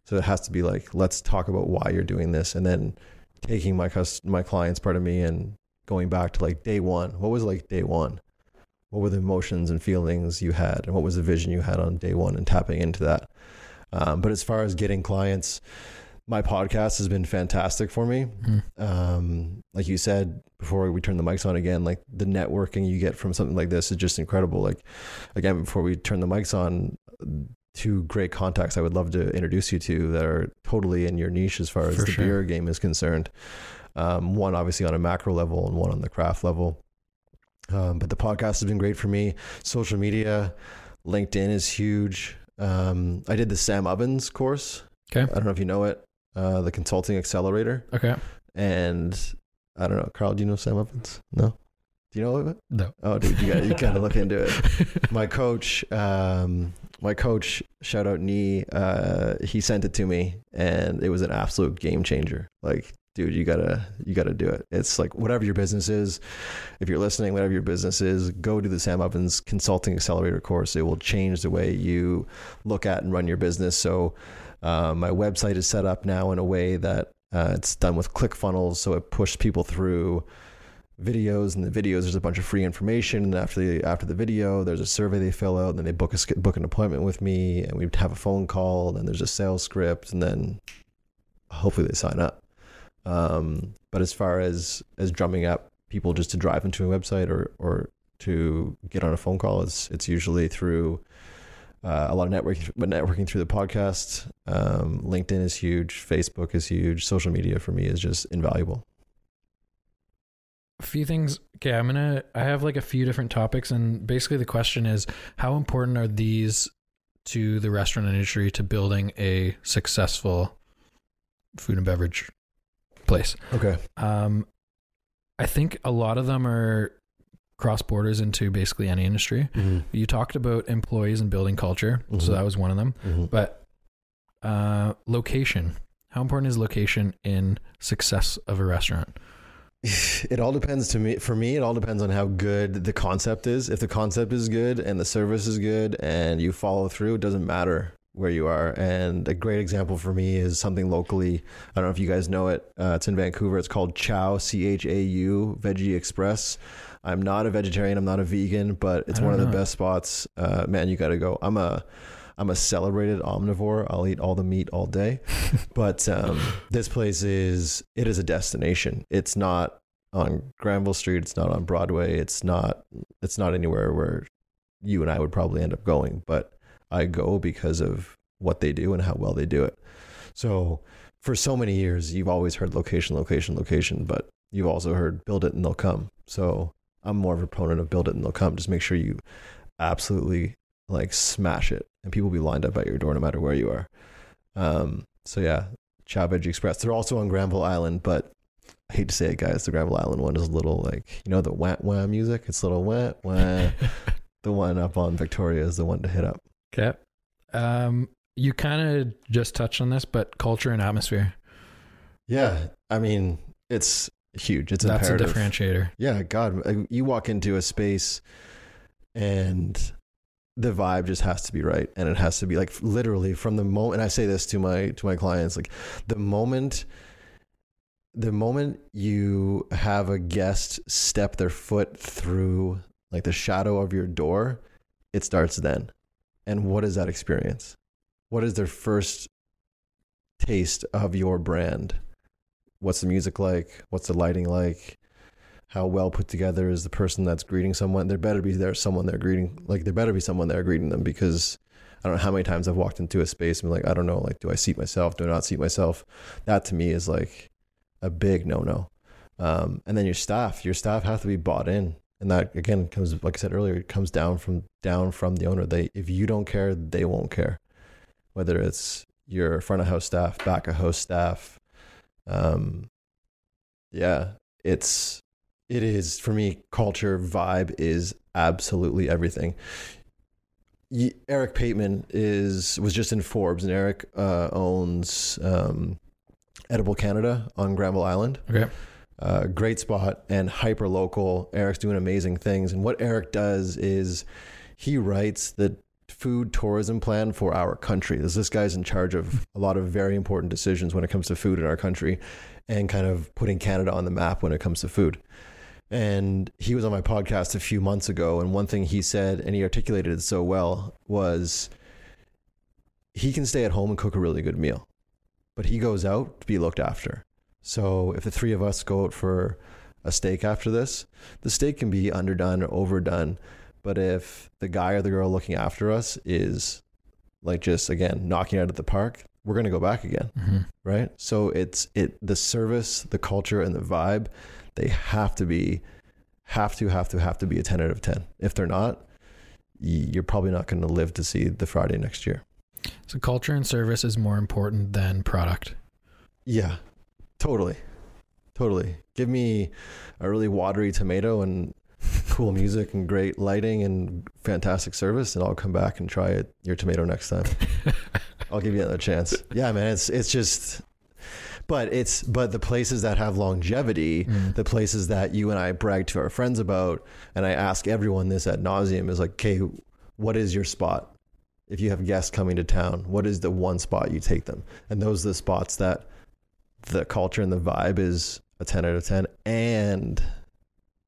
So it has to be like, let's talk about why you're doing this. And then taking my my clients, part of me, and going back to like day one. What was like day one? What were the emotions and feelings you had? And what was the vision you had on day one and tapping into that? Um, but as far as getting clients, my podcast has been fantastic for me um, like you said before we turn the mics on again, like the networking you get from something like this is just incredible. Like again, before we turn the mics on, two great contacts I would love to introduce you to that are totally in your niche as far as For the sure. beer game is concerned. Um, one obviously on a macro level and one on the craft level. Um, but the podcast has been great for me. Social media, LinkedIn is huge. Um, I did the Sam Ovens course. Okay. I don't know if you know it, uh, the Consulting Accelerator Okay. and I don't know, Carl. Do you know Sam Ovens? No. Do you know it? No. Oh, dude, you got you got to look into it. My coach, um, my coach, shout out Nee. Uh, he sent it to me, and it was an absolute game changer. Like, dude, you gotta you gotta do it. It's like whatever your business is. If you're listening, whatever your business is, go to the Sam Ovens Consulting Accelerator course. It will change the way you look at and run your business. So, uh, my website is set up now in a way that uh, it's done with ClickFunnels, so it pushes people through videos. And the videos, there's a bunch of free information. And after the after the video, there's a survey they fill out. And then they book a book an appointment with me, and we have a phone call. And then there's a sales script, and then hopefully they sign up. Um, but as far as as drumming up people just to drive into a website or or to get on a phone call, it's it's usually through uh, a lot of networking, but networking through the podcast. Um, LinkedIn is huge. Facebook is huge. Social media for me is just invaluable. a few things. Okay, I'm gonna. I have like a few different topics, and basically the question is, how important are these to the restaurant industry to building a successful food and beverage place? Okay. Um, I think a lot of them are cross borders into basically any industry. Mm-hmm. You talked about employees and building culture, Mhm. so that was one of them. Mm-hmm. But uh, location. How important is location in success of a restaurant? It all depends to me. For me, it all depends on how good the concept is. If the concept is good and the service is good and you follow through, it doesn't matter where you are. And a great example for me is something locally. I don't know if you guys know it. Uh, it's in Vancouver. It's called Chau C H A U Veggie Express. I'm not a vegetarian. I'm not a vegan, but it's one of the best spots. Uh, man, you got to go. I'm a I'm a celebrated omnivore. I'll eat all the meat all day. but um, this place is it is a destination. It's not on Granville Street. It's not on Broadway. It's not it's not anywhere where you and I would probably end up going. But I go because of what they do and how well they do it. So for so many years, you've always heard location, location, location, but you've also heard build it and they'll come. So I'm more of a proponent of build it and they'll come. Just make sure you absolutely like smash it and people will be lined up at your door no matter where you are. Um, so yeah, Chau Veggie Express. They're also on Granville Island, but I hate to say it, guys. The Granville Island one is a little like you know the wah wah music. It's a little wah wah. the one up on Victoria is the one to hit up. Okay. Um, you kind of just touched on this, but culture and atmosphere. Yeah, I mean it's huge. It's That's imperative. a differentiator. Yeah, God, uh, you walk into a space and the vibe just has to be right, and it has to be like literally from the moment. And I say this to my to my clients, like the moment, the moment you have a guest step their foot through like the shadow of your door, it starts then. And what is that experience? What is their first taste of your brand? What's the music like? What's the lighting like? How well put together is the person that's greeting someone? There better be there someone they're greeting. Like there better be someone there greeting them because I don't know how many times I've walked into a space and been like, I don't know, like do I seat myself? Do I not seat myself? That to me is like a big no no. Um, and then your staff, your staff have to be bought in, and that again comes, like I said earlier, it comes down from down from the owner. They if you don't care, they won't care. Whether it's your front of house staff, back of house staff, um, yeah, it's it is for me. Culture vibe is absolutely everything. Eric Pateman is was just in Forbes, and Eric uh, owns um, Edible Canada on Granville Island. Okay. Uh, great spot and hyper local. Eric's doing amazing things. And what Eric does is he writes the food tourism plan for our country. This, this guy's in charge of a lot of very important decisions when it comes to food in our country and kind of putting Canada on the map when it comes to food. And he was on my podcast a few months ago. And one thing he said, and he articulated it so well, was he can stay at home and cook a really good meal, but he goes out to be looked after. So if the three of us go out for a steak after this, the steak can be underdone or overdone. But if the guy or the girl looking after us is like just again knocking out at the park, we're gonna go back again, hmm right? So it's it the service, the culture, and the vibe, they have to be, have to, have to, have to be a ten out of ten. If they're not, you're probably not going to live to see the Friday next year. So culture and service is more important than product. Yeah, totally. Totally. Give me a really watery tomato and cool music and great lighting and fantastic service, and I'll come back and try it, your tomato next time. I'll give you another chance. Yeah, man, it's it's just but it's but the places that have longevity, Mm. the places that you and I brag to our friends about, and I ask everyone this at nauseum is like, okay, what is your spot? If you have guests coming to town, what is the one spot you take them? And those are the spots that the culture and the vibe is a 10 out of 10 and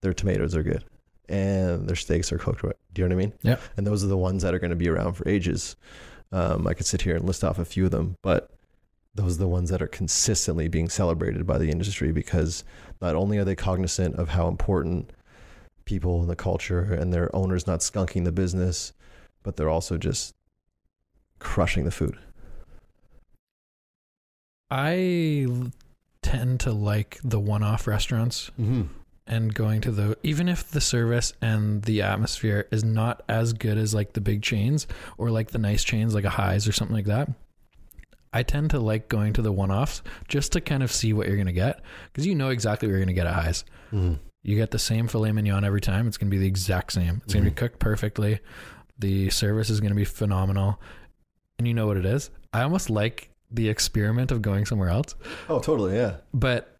their tomatoes are good and their steaks are cooked right. Do you know what I mean? Yeah. And those are the ones that are going to be around for ages. Um, I could sit here and list off a few of them, but those are the ones that are consistently being celebrated by the industry because not only are they cognizant of how important people in the culture and their owners not skunking the business, but they're also just crushing the food. I tend to like the one-off restaurants. Mm-hmm. and going to the even if the service and the atmosphere is not as good as like the big chains or like the nice chains like a Hy's or something like that. I tend to like going to the one-offs just to kind of see what you're going to get because you know exactly what you're going to get at Hy's. Mhm. You get the same filet mignon every time. It's going to be the exact same. It's going to be cooked perfectly. The service is going to be phenomenal. And you know what it is? I almost like the experiment of going somewhere else. Oh, totally. Yeah. But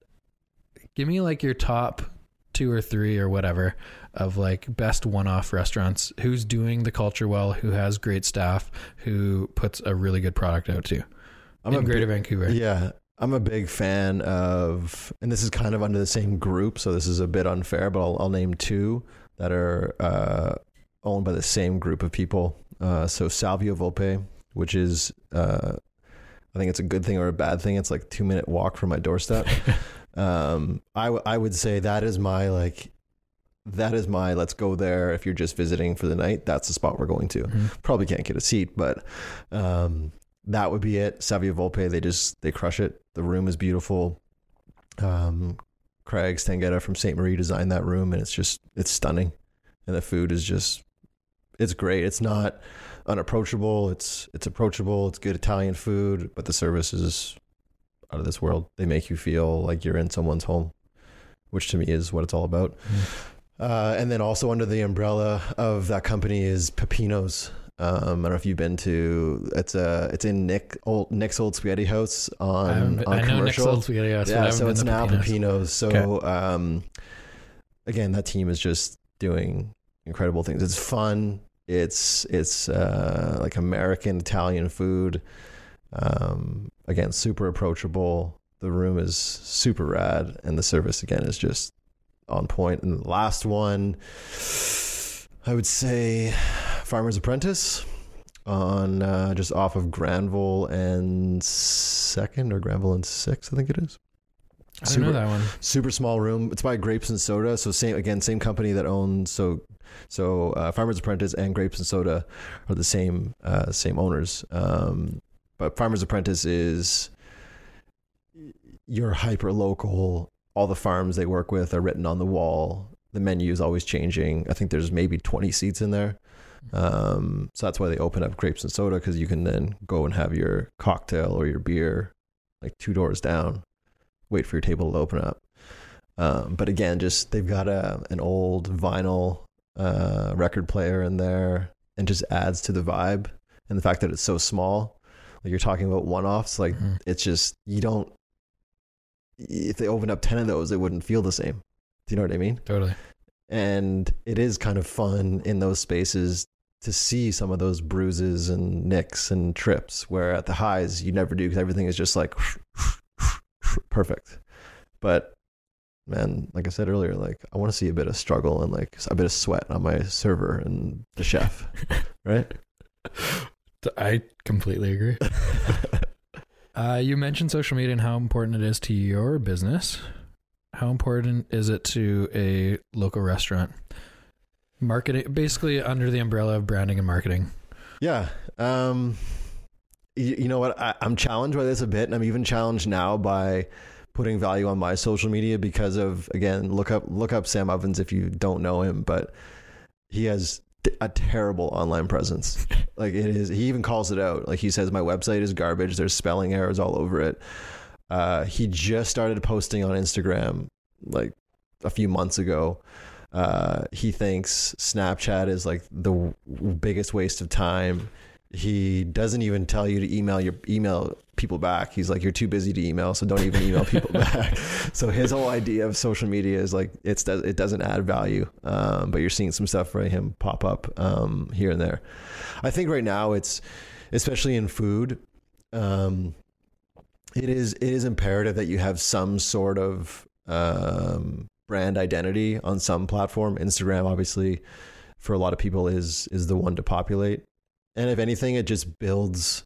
give me like your top two or three or whatever of like best one-off restaurants. Who's doing the culture well? Who has great staff? Who puts a really good product out too? I'm in a Greater big- Vancouver. Yeah. I'm a big fan of, and this is kind of under the same group, so this is a bit unfair, but I'll, I'll name two that are uh, owned by the same group of people. Uh, so Savio Volpe, which is, uh, I think it's a good thing or a bad thing. It's like two minute walk from my doorstep. um, I, w- I would say that is my like, that is my let's go there if you're just visiting for the night. That's the spot we're going to Mhm. probably can't get a seat, but um, that would be it. Savio Volpe, they just they crush it. The room is beautiful. Um, Craig Stanghetta from Ste. Marie designed that room, and it's just it's stunning, and the food is just it's great. It's not unapproachable. It's it's approachable. It's good Italian food, but the service is out of this world. They make you feel like you're in someone's home, which to me is what it's all about. Uh, and then also under the umbrella of that company is Pepino's. Um, I don't know if you've been to it's a it's in Nick old Nick's old spaghetti house on been- on I know Nick's commercial. old spaghetti house, yeah, so it's now Pepino's. Pepino's. So um, again, that team is just doing incredible things. It's fun. It's it's uh, like American Italian food. Um, again, super approachable. The room is super rad, and the service again is just on point. And the last one, I would say, Farmer's Apprentice on uh, just off of Granville and Second or Granville and Sixth, I think it is. I don't know that one. Super small room. It's by Grapes and Soda. So same again, same company that owns so so uh, Farmer's Apprentice and Grapes and Soda are the same uh, same owners. Um, but Farmer's Apprentice is your hyper local. All the farms they work with are written on the wall. The menu is always changing. I think there's maybe 20 seats in there. Um, so that's why they open up grapes and soda because you can then go and have your cocktail or your beer like two doors down wait for your table to open up. Um, but again, just they've got a an old vinyl uh, record player in there, and just adds to the vibe. And the fact that it's so small, like you're talking about one offs, like Mhm. it's just you don't. If they opened up ten of those, it wouldn't feel the same. Do you know what I mean? Totally. and it is kind of fun in those spaces to see some of those bruises and nicks and trips where at the Hy's you never do because everything is just like perfect but man like i said earlier like i want to see a bit of struggle and like a bit of sweat on my server and the chef right I completely agree. Uh, you mentioned social media and how important it is to your business. How important is it to a local restaurant? Marketing, basically under the umbrella of branding and marketing. Yeah. Um, you, you know what? I, I'm challenged by this a bit, and I'm even challenged now by putting value on my social media because of again, look up look up Sam Ovens if you don't know him, but he has a terrible online presence. like it is. He even calls it out. Like he says, my website is garbage. There's spelling errors all over it. Uh, he just started posting on Instagram like a few months ago. Uh, he thinks Snapchat is like the w- biggest waste of time. He doesn't even tell you to email your email people back. He's like, you're too busy to email, so don't even email people back. So his whole idea of social media is like it's it doesn't add value. Um, but you're seeing some stuff for him pop up um, here and there. I think right now it's especially in food. Um, it is it is imperative that you have some sort of um, brand identity on some platform. Instagram, obviously, for a lot of people, is is the one to populate. And if anything, it just builds.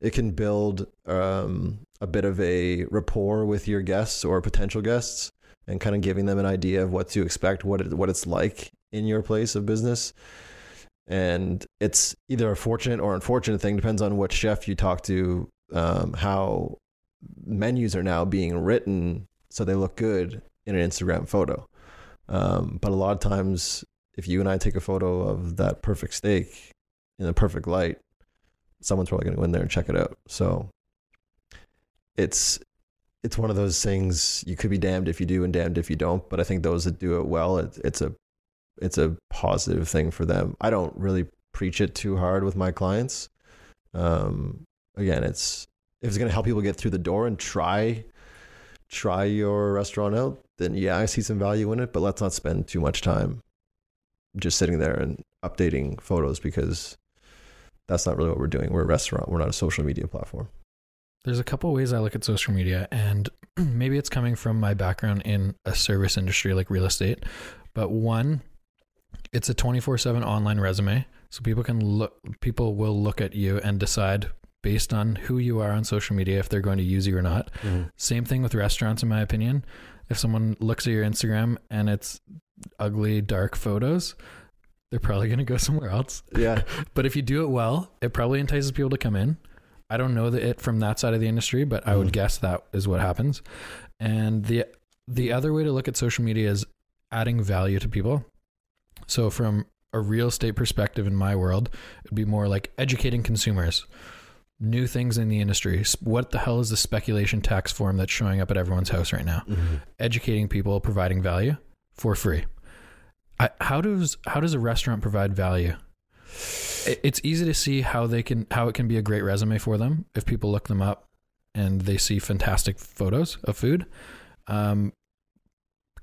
It can build um, a bit of a rapport with your guests or potential guests, and kind of giving them an idea of what to expect, what it, what it's like in your place of business. And it's either a fortunate or unfortunate thing, depends on what chef you talk to, um, how menus are now being written so they look good in an Instagram photo. Um, but a lot of times, if you and I take a photo of that perfect steak in the perfect light, someone's probably going to go in there and check it out. So it's it's one of those things you could be damned if you do and damned if you don't. But I think those that do it well, it, it's a it's a positive thing for them. I don't really preach it too hard with my clients. Um, again, it's if it's going to help people get through the door and try try your restaurant out, then yeah, I see some value in it. But let's not spend too much time just sitting there and updating photos because that's not really what we're doing. We're a restaurant. We're not a social media platform. There's a couple ways I look at social media, and maybe it's coming from my background in a service industry like real estate. But one, it's a 24 7 online resume. So people can look, people will look at you and decide based on who you are on social media if they're going to use you or not. Mm-hmm. Same thing with restaurants, in my opinion. If someone looks at your Instagram and it's ugly, dark photos, they're probably going to go somewhere else. Yeah. But if you do it well, it probably entices people to come in. I don't know the, it from that side of the industry, but I would Mhm. guess that is what happens. And the the other way to look at social media is adding value to people. So from a real estate perspective in my world, it'd be more like educating consumers, new things in the industry. What the hell is the speculation tax form that's showing up at everyone's house right now? Mm-hmm. Educating people, providing value for free. I, how does how does a restaurant provide value? It's easy to see how they can how it can be a great resume for them if people look them up and they see fantastic photos of food. Um,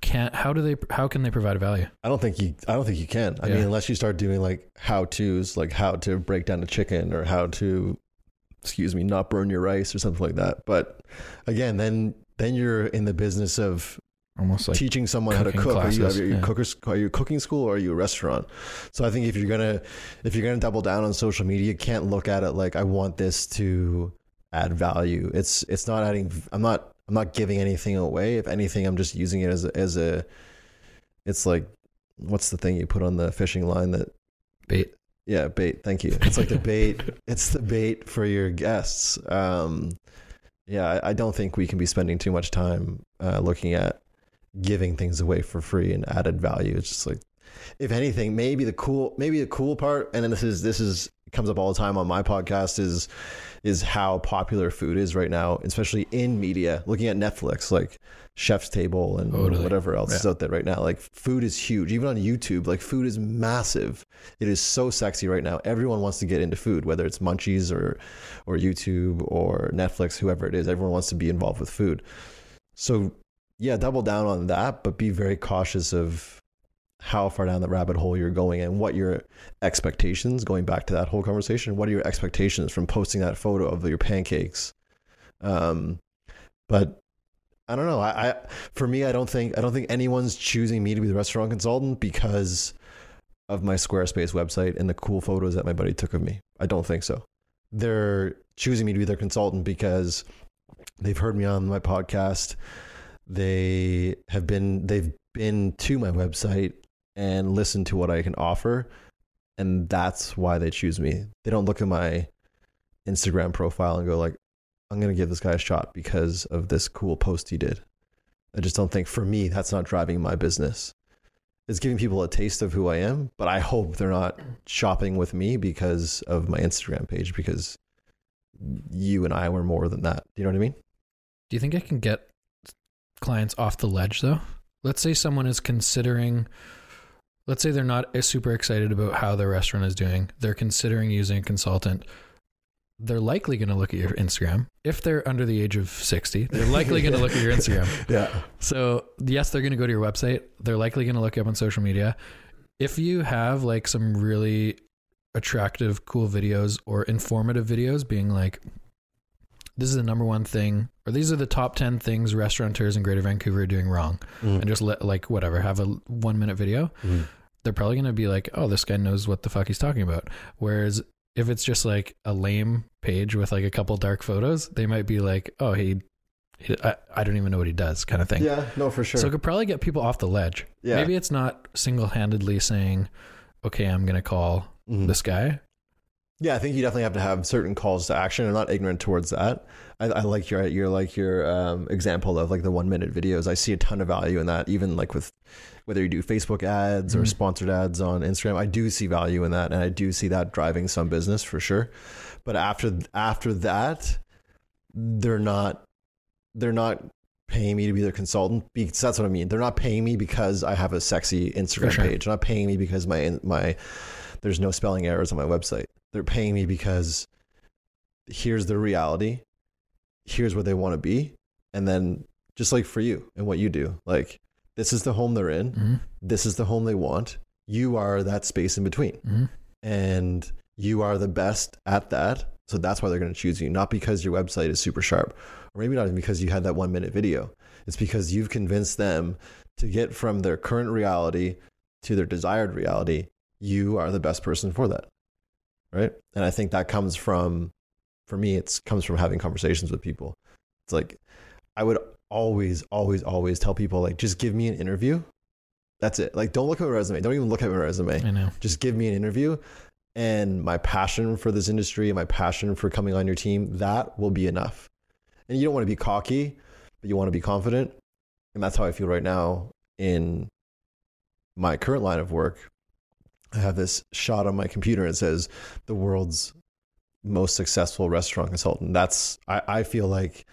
can how do they how can they provide value? I don't think you. I don't think you can. I Yeah. mean, unless you start doing like how tos, like how to break down a chicken or how to, excuse me, not burn your rice or something like that. But again, then then you're in the business of Almost like teaching someone how to cook. Are you, classes, are you yeah. cookers? Are you a cooking school or are you a restaurant? So I think if you're gonna if you're gonna double down on social media, you can't look at it like I want this to add value. It's it's not adding. I'm not I'm not giving anything away. If anything, I'm just using it as a, as a. It's like what's the thing you put on the fishing line that bait. yeah, bait. Thank you. It's like the bait. it's the bait for your guests. Um, yeah, I, I don't think we can be spending too much time uh, looking at giving things away for free and added value. It's just like, if anything, maybe the cool, maybe the cool part, and then this is this is comes up all the time on my podcast is is how popular food is right now, especially in media. Looking at Netflix, like Chef's Table and Totally. whatever else is out there right now. Like food is huge, even on YouTube. Like food is massive. It is so sexy right now. Everyone wants to get into food, whether it's Munchies or or YouTube or Netflix, whoever it is. Everyone wants to be involved with food. So yeah, double down on that, but be very cautious of how far down the rabbit hole you're going and what your expectations going back to that whole conversation what are your expectations from posting that photo of your pancakes? Um but i don't know I, I for me i don't think i don't think anyone's choosing me to be the restaurant consultant because of my squarespace website and the cool photos that my buddy took of me. I don't think so. They're choosing me to be their consultant because they've heard me on my podcast they have been they've been to my website and listened to what I can offer and that's why they choose me. They don't look at my Instagram profile and go like I'm going to give this guy a shot because of this cool post he did. I just don't think for me that's not driving my business. It's giving people a taste of who I am, but I hope they're not shopping with me because of my Instagram page because you and I were more than that. Do you know what I mean? Do you think I can get clients off the ledge though? Let's say someone is considering let's say they're not super excited about how their restaurant is doing. They're considering using a consultant. They're likely going to look at your Instagram. If they're under the age of 60, they're likely going to look at your Instagram. Yeah. So, yes, they're going to go to your website. They're likely going to look up on social media. If you have like some really attractive, cool videos or informative videos being like, this is the number one thing, or these are the top 10 things restaurateurs in Greater Vancouver are doing wrong, Mm. and just let, like, whatever, have a one minute video, Mm. they're probably going to be like, oh, this guy knows what the fuck he's talking about. Whereas if it's just like a lame page with like a couple dark photos, they might be like, oh, he, he I, I don't even know what he does, kind of thing. Yeah, no, for sure. So it could probably get people off the ledge. yeah. Maybe it's not single handedly saying, okay, I'm going to call Mhm. this guy. Yeah, I think you definitely have to have certain calls to action. I'm not ignorant towards that. I, I like your your like your um, example of like the one minute videos. I see a ton of value in that. Even like with whether you do Facebook ads or Mhm. sponsored ads on Instagram, I do see value in that, and I do see that driving some business for sure. But after after that, they're not they're not paying me to be their consultant because that's what I mean. They're not paying me because I have a sexy Instagram sure. page. They're not paying me because my my there's no spelling errors on my website. They're paying me because here's the reality. Here's where they want to be. And then just like for you and what you do, like this is the home they're in. hmm This is the home they want. You are that space in between hmm and you are the best at that. So that's why they're going to choose you, not because your website is super sharp, or maybe not even because you had that one minute video. It's because you've convinced them to get from their current reality to their desired reality. You are the best person for that. Right. And I think that comes from, for me, it comes from having conversations with people. It's like, I would always, always, always tell people, like, just give me an interview. That's it. Like, don't look at my resume. Don't even look at my resume I know. just give me an interview and my passion for this industry and my passion for coming on your team that will be enough and you don't want to be cocky but you want to be confident and that's how i feel right now in my current line of work i have this shot on my computer and it says the world's most successful restaurant consultant that's i, I feel like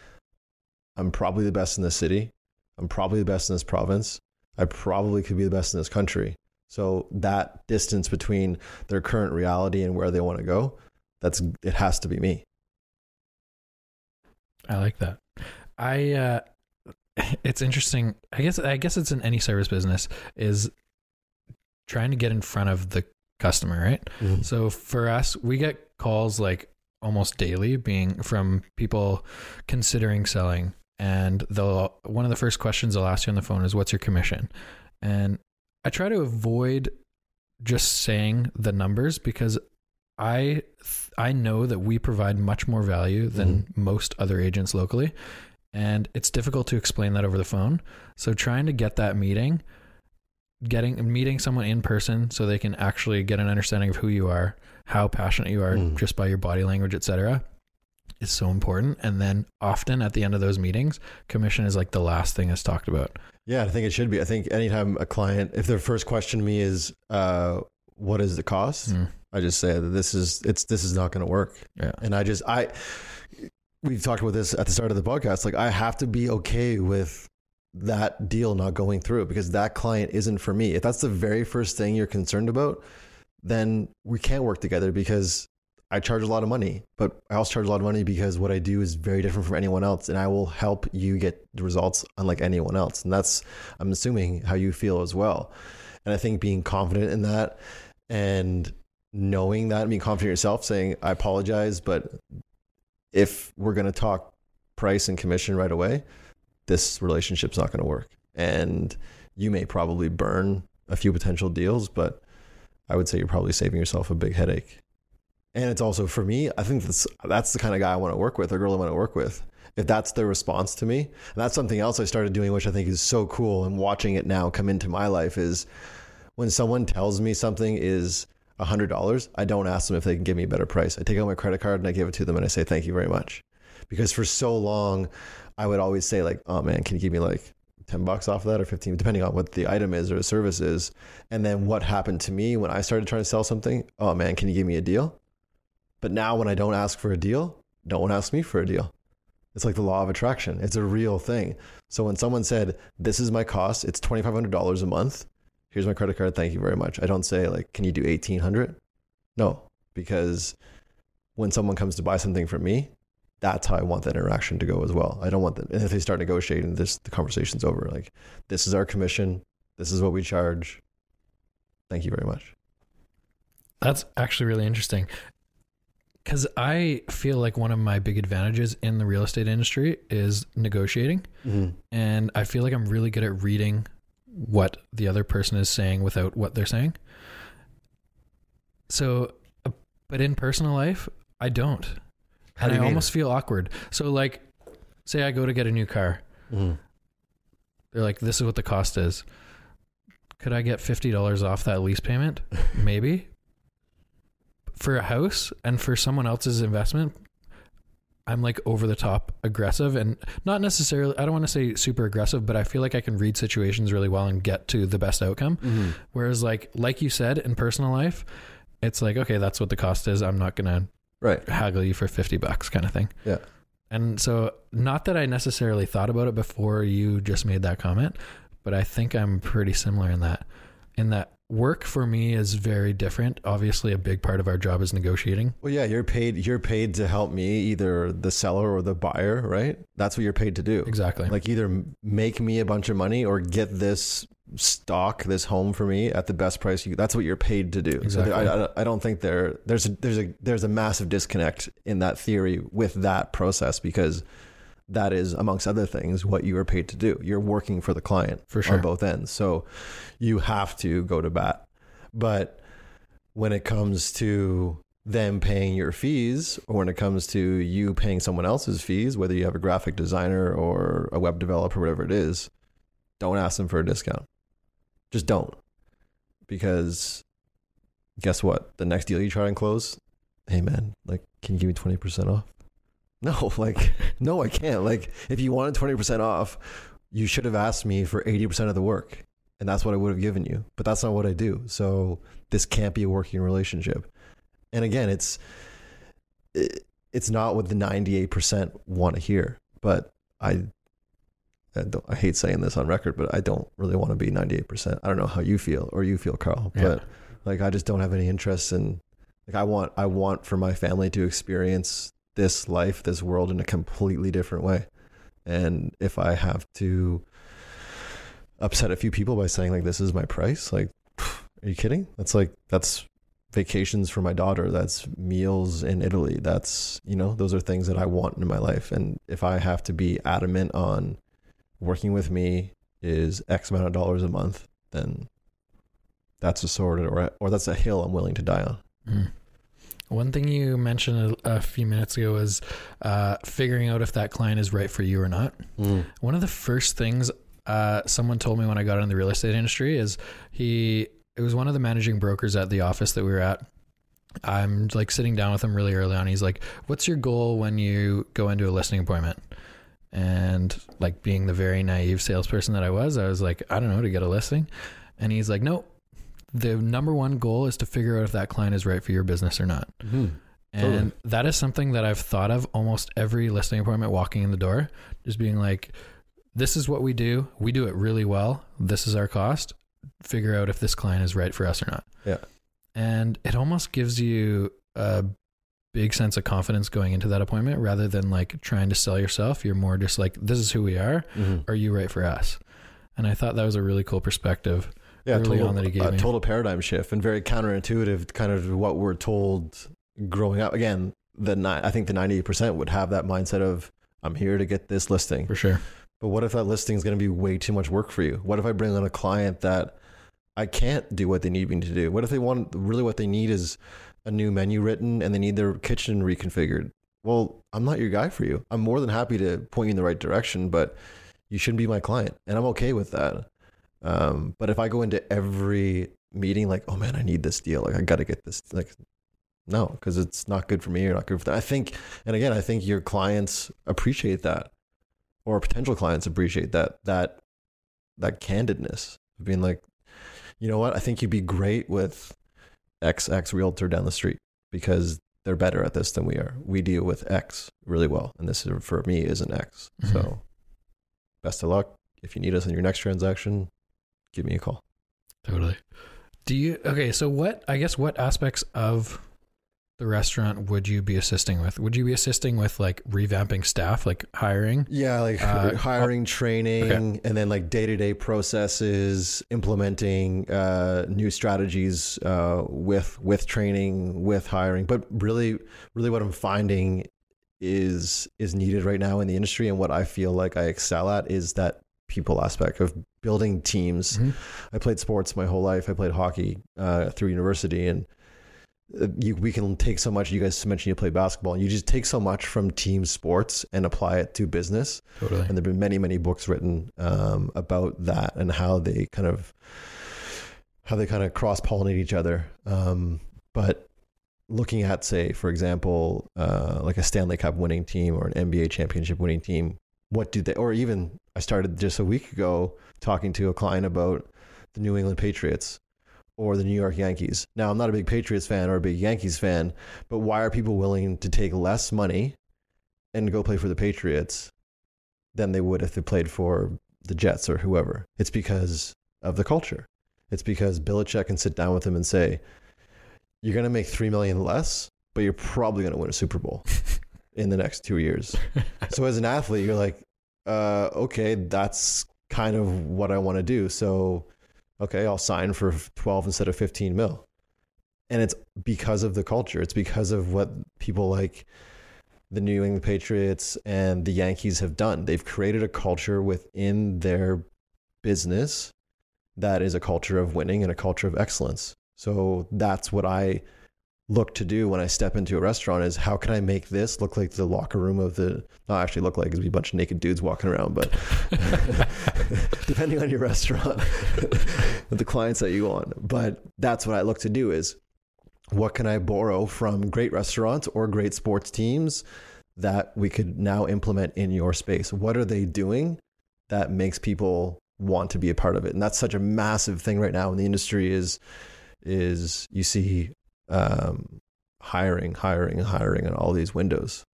i'm probably the best in this city i'm probably the best in this province i probably could be the best in this country so that distance between their current reality and where they want to go, that's it has to be me. I like that. I uh it's interesting. I guess I guess it's in any service business is trying to get in front of the customer, right? Mm-hmm. So for us, we get calls like almost daily being from people considering selling and they'll one of the first questions they'll ask you on the phone is what's your commission? And I try to avoid just saying the numbers because I I know that we provide much more value than mm-hmm. most other agents locally and it's difficult to explain that over the phone. So trying to get that meeting getting meeting someone in person so they can actually get an understanding of who you are, how passionate you are Mm. just by your body language, etc. is so important. And then often at the end of those meetings, commission is like the last thing is talked about. Yeah, I think it should be. I think anytime a client, if their first question to me is, uh, "What is the cost?" Mm. I just say that this is it's this is not going to work. Yeah. And I just I we've talked about this at the start of the podcast. Like I have to be okay with that deal not going through because that client isn't for me. If that's the very first thing you're concerned about, then we can't work together because I charge a lot of money, but I also charge a lot of money because what I do is very different from anyone else and I will help you get the results unlike anyone else. And that's I'm assuming how you feel as well. And I think being confident in that and knowing that, being confident yourself, saying, I apologize, but if we're going to talk price and commission right away, this relationship's not going to work. And you may probably burn a few potential deals, but I would say you're probably saving yourself a big headache. And it's also for me, I think that's that's the kind of guy I want to work with, or girl I want to work with. If that's their response to me, and that's something else I started doing, which I think is so cool, and watching it now come into my life is when someone tells me something is hundred dollars, I don't ask them if they can give me a better price. I take out my credit card and I give it to them and I say thank you very much, because for so long I would always say like, oh man, can you give me like 10 bucks off of that or 15 depending on what the item is or the service is. And then what happened to me when i started trying to sell something? Oh man can you give me a deal? But now when i don't ask for a deal no one asks me for a deal. It's like the law of attraction. It's a real thing. So when someone said this is my cost it's $2500 a month. Here's my credit card. Thank you very much. I don't say like can you do 1800 no because when someone comes to buy something from me that's how I want that interaction to go as well. I don't want that. And if they start negotiating, this the conversation's over. Like, this is our commission. This is what we charge. Thank you very much. That's actually really interesting. Because I feel like one of my big advantages in the real estate industry is negotiating. And I feel like I'm really good at reading what the other person is saying without what they're saying. So, uh, but in personal life, I don't. How and I almost feel awkward. So, like, say I go to get a new car. Mhm. They're like, this is what the cost is. Could I get $50 off that lease payment? Maybe. for a house and for someone else's investment, I'm like over the top aggressive and not necessarily, I don't want to say super aggressive, but I feel like I can read situations really well and get to the best outcome. Mm-hmm. Whereas, like, like you said, in personal life, it's like, okay, that's what the cost is. I'm not going to Right. haggle you for 50 bucks kind of thing. Yeah. And so, not that I necessarily thought about it before you just made that comment, but I think I'm pretty similar in that. In that work for me is very different. Obviously, a big part of our job is negotiating. Well, yeah, you're paid. You're paid to help me, either the seller or the buyer, right? That's what you're paid to do. Exactly. Like either make me a bunch of money or get this stock, this home for me at the best price. You, that's what you're paid to do. So Exactly. I, I, I don't think there there's a, there's a there's a massive disconnect in that theory with that process because that is amongst other things what you are paid to do. You're working for the client For sure. on both ends, so you have to go to bat. But when it comes to them paying your fees or when it comes to you paying someone else's fees, whether you have a graphic designer or a web developer, whatever it is, don't ask them for a discount. Just don't. Because guess what? The next deal you try and close, hey man, like, can you give me 20% off? No, like, no, I can't. Like, if you wanted 20% off, you should have asked me for 80% of the work. And that's what I would have given you. But that's not what I do. So this can't be a working relationship. And again, it's it, it's not what the 98% want to hear. But I I, don't, I hate saying this on record, but I don't really want to be 98%. I don't know how you feel or you feel, Carl, Yeah. but like I just don't have any interest in like I want I want for my family to experience this life, this world in a completely different way. And if I have to upset a few people by saying like this is my price, like are you kidding? That's like that's vacations for my daughter, that's meals in Italy. That's, you know, those are things that I want in my life and if I have to be adamant on working with me is X amount of dollars a month, then that's a sword or or that's a hill I'm willing to die on. Mm. One thing you mentioned a, a few minutes ago was uh, figuring out if that client is right for you or not. One of the first things uh, someone told me when I got into the real estate industry is he, it was one of the managing brokers at the office that we were at. I'm like sitting down with him really early on. He's like, What's your goal when you go into a listing appointment? And like being the very naive salesperson that I was, I was like, I don't know, to get a listing. And he's like, Nope. The number one goal is to figure out if that client is right for your business or not. Mm-hmm. And Totally. that is something that I've thought of almost every listing appointment walking in the door, just being like, this is what we do. We do it really well. This is our cost. Figure out if this client is right for us or not. Yeah. And it almost gives you a big sense of confidence going into that appointment rather than like trying to sell yourself. You're more just like, this is who we are. Mm-hmm. Are you right for us? And I thought that was a really cool perspective. yeah, total, on that he gave a me. total paradigm shift and very counterintuitive, kind of what we're told growing up. Again, the ni- I think the ninety percent would have that mindset of I'm here to get this listing. For sure. But what if that listing is going to be way too much work for you? What if I bring on a client that I can't do what they need me to do? What if they want really what they need is a new menu written and they need their kitchen reconfigured? Well, I'm not your guy for you. I'm more than happy to point you in the right direction, but you shouldn't be my client, and I'm okay with that. Um, but if I go into every meeting like, oh man, I need this deal, like I got to get this, like, no, because it's not good for me or not good for them. I think, and again, I think your clients appreciate that or potential clients appreciate that that that candidness of being like you know what i think you'd be great with xx realtor down the street because they're better at this than we are we deal with x really well and this is, for me is an x so Mhm. best of luck if you need us in your next transaction give me a call Totally. Do you okay? So what? I guess what aspects of the restaurant would you be assisting with? Would you be assisting with like revamping staff, like hiring? Yeah, like Uh, hiring, training, and then like day to day processes, implementing uh, new strategies uh, with with training, with hiring. But really, really, what I'm finding is is needed right now in the industry, and what I feel like I excel at is that people aspect of building teams. Mhm. I played sports my whole life. I played hockey uh, through university, and you, we can take so much. You guys mentioned you play basketball. and You just take so much from team sports and apply it to business. Totally. And there've been many, many books written um, about that and how they kind of how they kind of cross pollinate each other. Um, but looking at, say, for example, uh, like a Stanley Cup winning team or an NBA championship winning team, what do they, or even I started just a week ago talking to a client about the New England Patriots or the New York Yankees. Now, I'm not a big Patriots fan or a big Yankees fan, but why are people willing to take less money and go play for the Patriots than they would if they played for the Jets or whoever? It's because of the culture. It's because Belichick can sit down with them and say, "You're going to make three million less, but you're probably going to win a Super Bowl in the next two years." so as an athlete, you're like, uh, "Okay, that's kind of what I want to do." So, okay, I'll sign for twelve instead of fifteen mil, and it's because of the culture. It's because of what people like the New England Patriots and the Yankees have done. They've created a culture within their business that is a culture of winning and a culture of excellence. So that's what I look to do when I step into a restaurant is how can I make this look like the locker room of the not actually look like it'd be a bunch of naked dudes walking around, but depending on your restaurant the clients that you want. But that's what I look to do is what can I borrow from great restaurants or great sports teams that we could now implement in your space? What are they doing that makes people want to be a part of it? And that's such a massive thing right now in the industry is is you see um, hiring, hiring, and hiring in all these windows.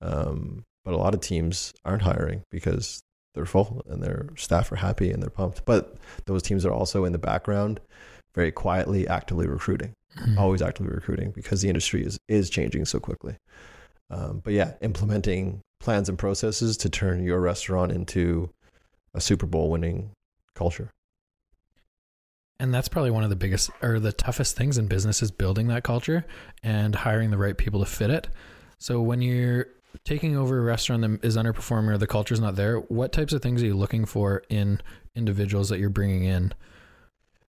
Um, but a lot of teams aren't hiring because they're full and their staff are happy and they're pumped. But those teams are also in the background, very quietly, actively recruiting, mm-hmm. always actively recruiting because the industry is is changing so quickly. Um, but yeah, implementing plans and processes to turn your restaurant into a Super Bowl winning culture. And that's probably one of the biggest or the toughest things in business is building that culture and hiring the right people to fit it. So when you're taking over a restaurant that is underperforming or the culture is not there, what types of things are you looking for in individuals that you're bringing in?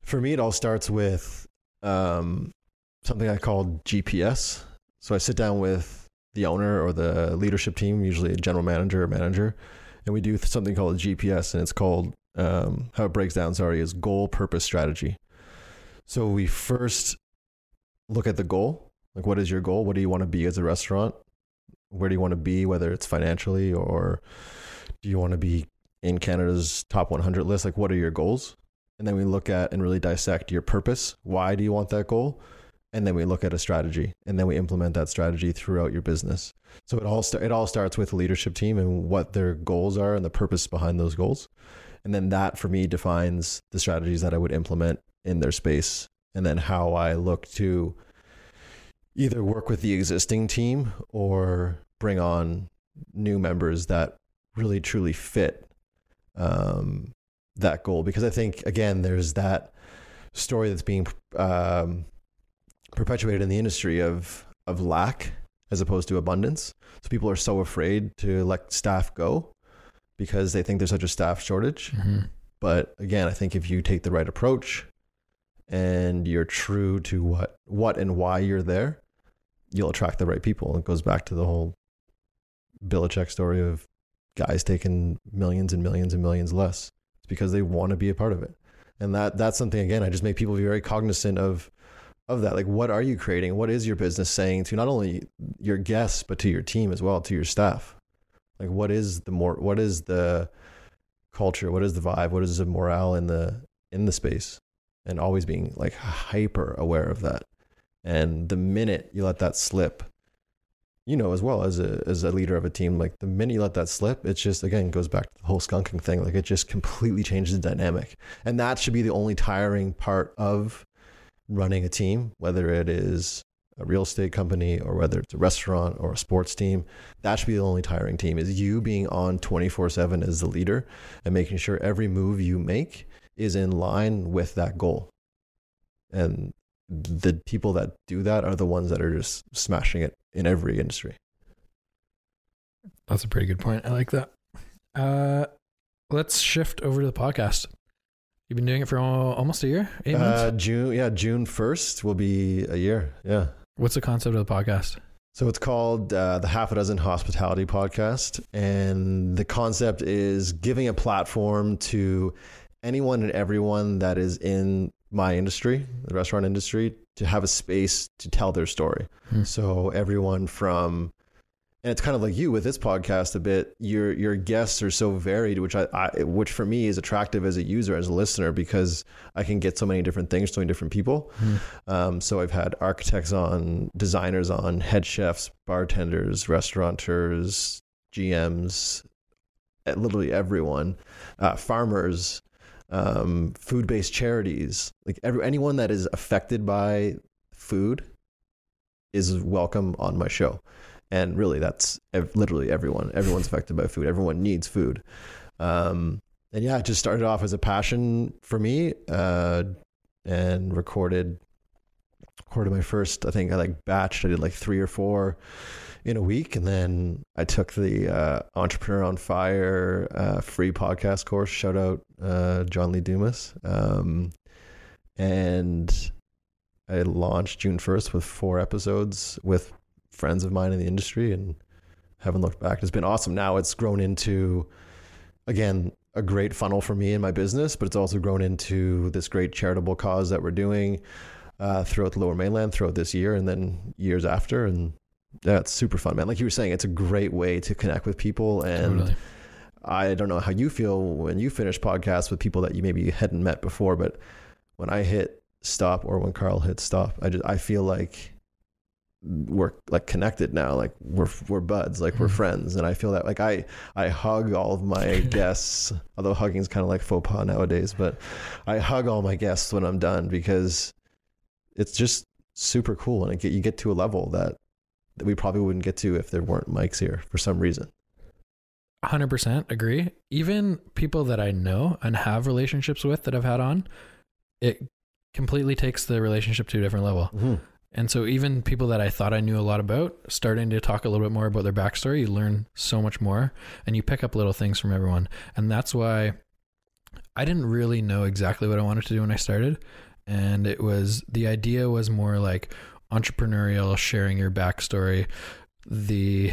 For me, it all starts with um, something I call GPS. So I sit down with the owner or the leadership team, usually a general manager or manager, and we do something called a GPS, and it's called um, how it breaks down, sorry, is goal, purpose, strategy. So we first look at the goal. Like, what is your goal? What do you want to be as a restaurant? Where do you want to be, whether it's financially or do you want to be in Canada's top 100 list? Like, what are your goals? And then we look at and really dissect your purpose. Why do you want that goal? And then we look at a strategy and then we implement that strategy throughout your business. So it all, st- it all starts with leadership team and what their goals are and the purpose behind those goals. And then that for me defines the strategies that I would implement in their space. And then how I look to either work with the existing team or bring on new members that really truly fit um, that goal. Because I think, again, there's that story that's being um, perpetuated in the industry of, of lack as opposed to abundance. So people are so afraid to let staff go because they think there's such a staff shortage. Mm-hmm. But again, I think if you take the right approach and you're true to what what and why you're there, you'll attract the right people. And it goes back to the whole Belichick story of guys taking millions and millions and millions less. It's because they want to be a part of it. And that that's something again, I just make people be very cognizant of of that. Like what are you creating? What is your business saying to not only your guests, but to your team as well, to your staff? Like what is the more what is the culture? What is the vibe? What is the morale in the in the space? And always being like hyper aware of that. And the minute you let that slip, you know, as well as a as a leader of a team, like the minute you let that slip, it just again goes back to the whole skunking thing. Like it just completely changes the dynamic. And that should be the only tiring part of running a team, whether it is a real estate company or whether it's a restaurant or a sports team, that should be the only tiring team is you being on 24 7 as the leader and making sure every move you make is in line with that goal. And the people that do that are the ones that are just smashing it in every industry. That's a pretty good point. I like that. Uh, let's shift over to the podcast. You've been doing it for almost a year, eight months. Uh, June, yeah, June first will be a year. Yeah. What's the concept of the podcast? So it's called uh, the Half a Dozen Hospitality Podcast. And the concept is giving a platform to anyone and everyone that is in my industry, the restaurant industry, to have a space to tell their story. Hmm. So everyone from and it's kind of like you with this podcast a bit. Your your guests are so varied, which I, I which for me is attractive as a user, as a listener, because I can get so many different things, so many different people. Hmm. Um, so I've had architects on, designers on, head chefs, bartenders, restaurateurs, GMs, literally everyone, uh, farmers, um, food-based charities, like every, anyone that is affected by food is welcome on my show. And really, that's ev- literally everyone. Everyone's affected by food. Everyone needs food. Um, and yeah, it just started off as a passion for me, uh, and recorded recorded my first. I think I like batched. I did like three or four in a week, and then I took the uh, Entrepreneur on Fire uh, free podcast course. Shout out uh, John Lee Dumas, um, and I launched June first with four episodes with friends of mine in the industry, and haven't looked back. It's been awesome. Now it's grown into again a great funnel for me and my business, but it's also grown into this great charitable cause that we're doing uh, throughout the Lower Mainland throughout this year and then years after. And yeah, it's super fun, man. Like you were saying, it's a great way to connect with people. And Totally. I don't know how you feel when you finish podcasts with people that you maybe hadn't met before, but when I hit stop or when Carl hits stop, I just I feel like we're like connected now like we're we're buds like we're Mhm. friends and i feel that like i i hug all of my guests although hugging is kind of like faux pas nowadays but i hug all my guests when i'm done because it's just super cool and it get, you get to a level that that we probably wouldn't get to if there weren't mics here for some reason 100% agree. Even people that I know and have relationships with that I've had on, it completely takes the relationship to a different level. mm-hmm. And so even people that I thought I knew a lot about, starting to talk a little bit more about their backstory, you learn so much more and you pick up little things from everyone. And that's why I didn't really know exactly what I wanted to do when I started. And it was the idea was more like entrepreneurial, sharing your backstory. The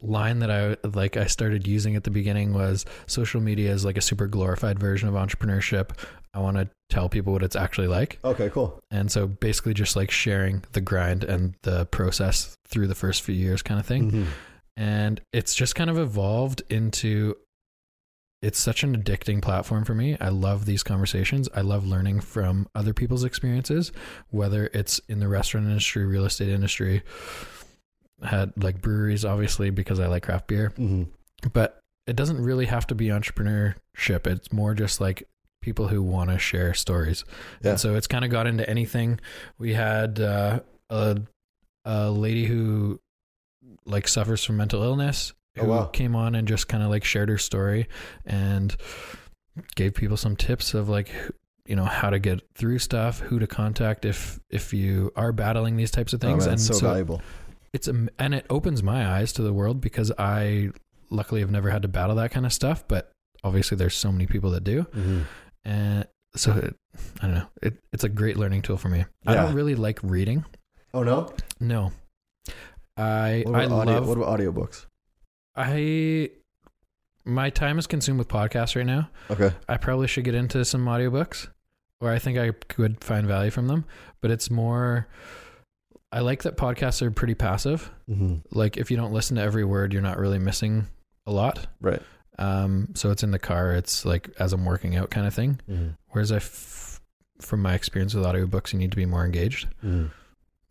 line that I like I started using at the beginning was social media is like a super glorified version of entrepreneurship. I want to tell people what it's actually like. okay cool And so basically just like sharing the grind and the process through the first few years kind of thing. Mhm. And it's just kind of evolved into it's such an addicting platform for me. I love these conversations. I love learning from other people's experiences, whether it's in the restaurant industry, real estate industry, had like breweries obviously because I like craft beer, Mhm. but it doesn't really have to be entrepreneurship. It's more just like people who want to share stories. Yeah. And so it's kind of got into anything. We had uh, a a lady who like suffers from mental illness Oh, who wow. came on and just kind of like shared her story and gave people some tips of like you know how to get through stuff, who to contact if if you are battling these types of oh, things man, and so, so valuable it's a, and it opens my eyes to the world because I luckily have never had to battle that kind of stuff, but obviously there's so many people that do. Mhm. And so it, I don't know. It, it's a great learning tool for me. I don't really like reading. oh no No. I what I about, audio, love what about audiobooks I my time is consumed with podcasts right now. okay I probably should get into some audiobooks or I think I could find value from them, but it's more I like that podcasts are pretty passive. hmm Like if you don't listen to every word, you're not really missing a lot. right Um, so it's in the car. It's like as I'm working out kind of thing. Mhm. Whereas I, f- from my experience with audiobooks, you need to be more engaged. Mhm.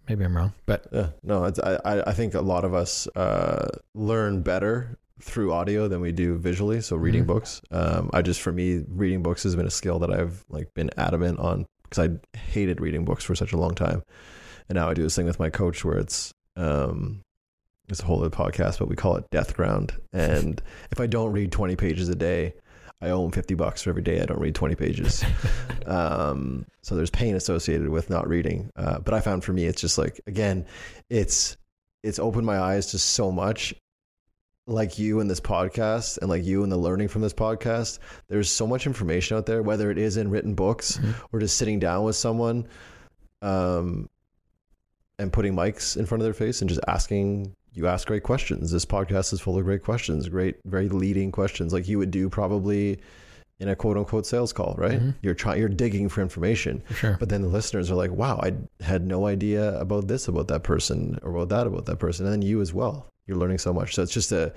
Maybe I'm wrong, but Yeah, no, it's, I I think a lot of us uh, learn better through audio than we do visually. So reading Mhm. books, um, I just for me reading books has been a skill that I've like been adamant on because I hated reading books for such a long time, and now I do this thing with my coach where it's um, it's a whole other podcast, but we call it Death Ground. And if I don't read twenty pages a day, I owe him fifty bucks for every day I don't read twenty pages. um, so there's pain associated with not reading. Uh, but I found for me, it's just like again, it's it's opened my eyes to so much. Like you in this podcast, and like you in the learning from this podcast, there's so much information out there. Whether it is in written books Mhm. or just sitting down with someone, um, and putting mics in front of their face and just asking. You ask great questions. This podcast is full of great questions, great, very leading questions, like you would do probably in a quote unquote sales call, right? Mhm. You're trying, you're digging for information, For sure. but then the listeners are like, "Wow, I had no idea about this about that person or about that about that person," and then you as well. You're learning so much. So it's just a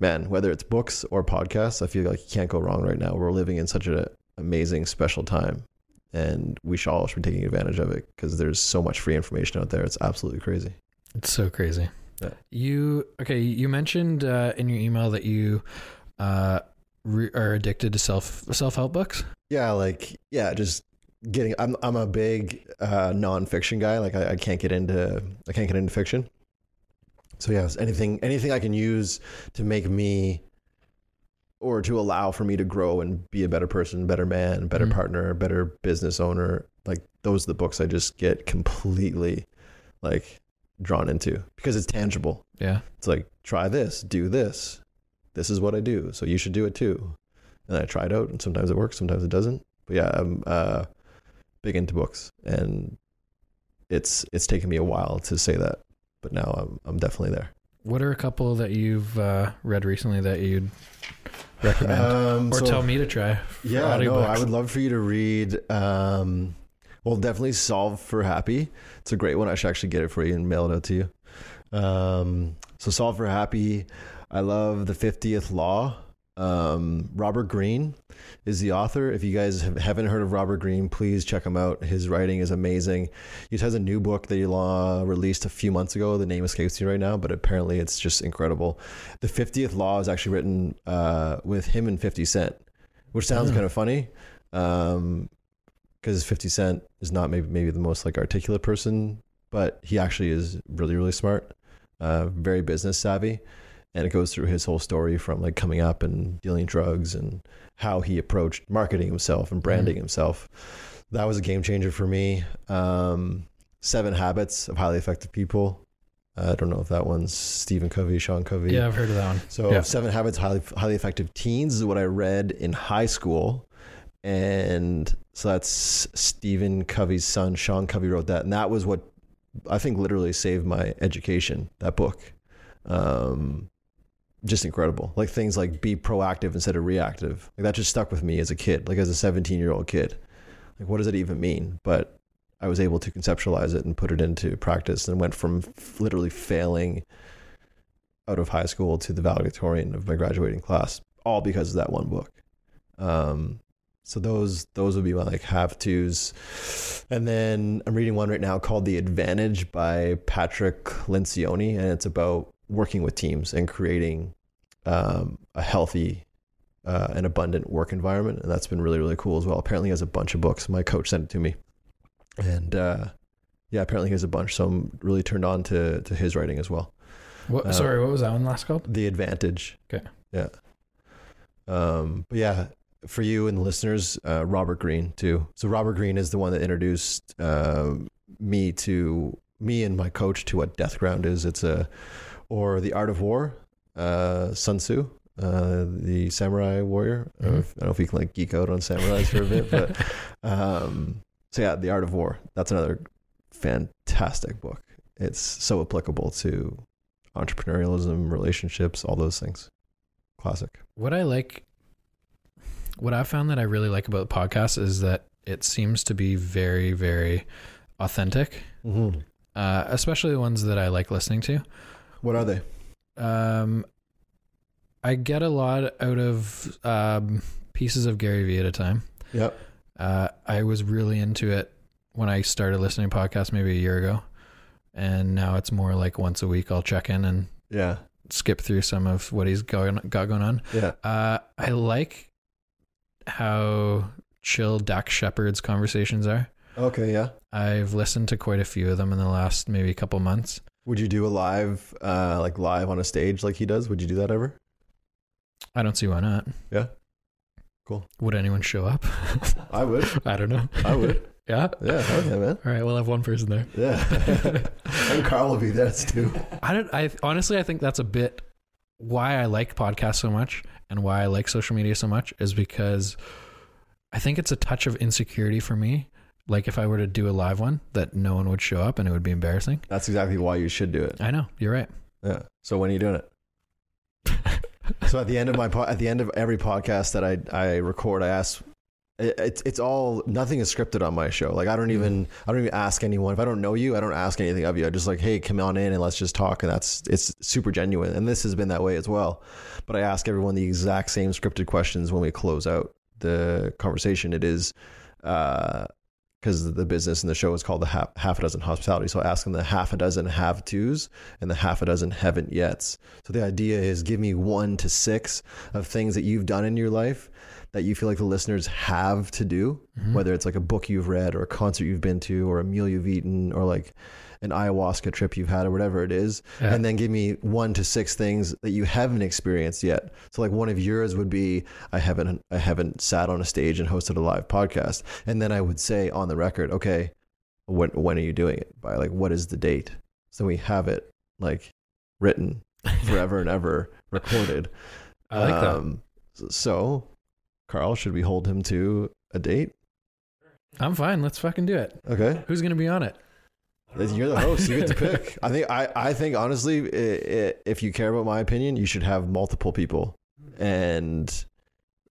man. Whether it's books or podcasts, I feel like you can't go wrong right now. We're living in such an amazing, special time, and we should all should be taking advantage of it because there's so much free information out there. It's absolutely crazy. It's so crazy. Yeah. You okay? You mentioned uh, in your email that you uh, re- are addicted to self self help books. Yeah, like yeah, just getting. I'm I'm a big uh, nonfiction guy. Like I, I can't get into I can't get into fiction. So yes, anything anything I can use to make me or to allow for me to grow and be a better person, better man, better Mhm. partner, better business owner. Like those are the books I just get completely like drawn into because it's tangible. Yeah. It's like try this, do this. This is what I do, so you should do it too. And I try it out, and sometimes it works, sometimes it doesn't. But yeah, I'm uh, big into books, and it's it's taken me a while to say that, but now I'm I'm definitely there. What are a couple that you've uh, read recently that you'd recommend, Um, or so- tell me to try? Yeah, no, audiobooks? I would love for you to read. Um, well, definitely Solve for Happy. It's a great one. I should actually get it for you and mail it out to you. Um, so Solve for Happy. I love the 50th Law. Um, Robert Greene is the author. If you guys have, haven't heard of Robert Greene, please check him out. His writing is amazing. He has a new book that he law released a few months ago. The name escapes me right now, but apparently it's just incredible. The 50th Law is actually written uh, with him and 50 Cent, which sounds Hmm. kind of funny. Um, because 50 Cent is not maybe maybe the most like articulate person, but he actually is really really smart, uh, very business savvy, and it goes through his whole story from like coming up and dealing drugs and how he approached marketing himself and branding himself. That was a game changer for me. Um, Seven Habits of Highly Effective People. I don't know if that one's Stephen Covey, Sean Covey. Yeah, I've heard of that one. So Yeah. Seven Habits Highly Highly Effective Teens is what I read in high school, and so that's Stephen Covey's son, Sean Covey wrote that, and that was what I think literally saved my education. That book, um, just incredible. Like things like be proactive instead of reactive. Like that just stuck with me as a kid, like as a 17 year old kid. Like what does it even mean? But I was able to conceptualize it and put it into practice, and went from literally failing out of high school to the valedictorian of my graduating class, all because of that one book. Um, so those those would be my like have tos, and then I'm reading one right now called The Advantage by Patrick Lencioni, and it's about working with teams and creating um, a healthy uh, and abundant work environment, and that's been really really cool as well. Apparently, he has a bunch of books. My coach sent it to me, and uh, yeah, apparently he has a bunch. So I'm really turned on to to his writing as well. What, Uh, sorry, what was that one last called? The Advantage. Okay. Yeah. Um, but yeah, for you and the listeners, uh, Robert Greene too. So Robert Greene is the one that introduced uh, me to me and my coach to what Death Ground is. It's a or the Art of War. Uh, Sun Tzu, uh, the samurai warrior. I, don't know if, I don't know if you can like geek out on samurais for a bit, but um, so yeah, the Art of War. That's another fantastic book. It's so applicable to entrepreneurialism, relationships, all those things. Classic. What I like, what I found that I really like about the podcast is that it seems to be very, very authentic, Mm-hmm. uh, especially the ones that I like listening to. What are they? Um, I get a lot out of um, pieces of Gary Vee at a time. Yep. Uh, I was really into it when I started listening to podcasts maybe a year ago, and now it's more like once a week I'll check in and Yeah. skip through some of what he's going got going on. Yeah. Uh, I like how chill Dax Shepard's conversations are. Okay. Yeah. I've listened to quite a few of them in the last maybe couple months. Would you do a live, uh, like live on a stage like he does? Would you do that ever? I don't see why not. Yeah. Cool. Would anyone show up? I would. I don't know. I would. yeah. Yeah. Yeah, man. All right, we'll have one person there. Yeah. and Carl will be there too. I don't. I honestly, I think that's a bit why I like podcasts so much and why I like social media so much is because I think it's a touch of insecurity for me. Like if I were to do a live one, that no one would show up and it would be embarrassing. That's exactly why you should do it. I know you're right. Yeah. So when are you doing it? so at the end of my po- at the end of every podcast that I I record, I ask. It- It's it's all nothing is scripted on my show. Like I don't even mm. I don't even ask anyone if I don't know you. I don't ask anything of you. I just like hey come on in and let's just talk. And that's it's super genuine. And this has been that way as well. But I ask everyone the exact same scripted questions when we close out the conversation. It is uh, because the business and the show is called the half, half a dozen hospitality. So I ask them the half a dozen have tos and the half a dozen haven't yets. So the idea is give me one to six of things that you've done in your life that you feel like the listeners have to do, whether it's like a book you've read or a concert you've been to or a meal you've eaten or like an ayahuasca trip you've had or whatever it is. Yeah. And then give me one to six things that you haven't experienced yet. So like one of yours would be I haven't I haven't sat on a stage and hosted a live podcast. And then I would say on the record, okay, when when are you doing it? By like what is the date? So we have it like written forever and ever recorded. I like that. Um, So, Carl, should we hold him to a date? I'm fine. Let's fucking do it. Okay, Who's gonna be on it? you're the host. You get to pick. I think. I. I think honestly, i i if you care about my opinion, you should have multiple people and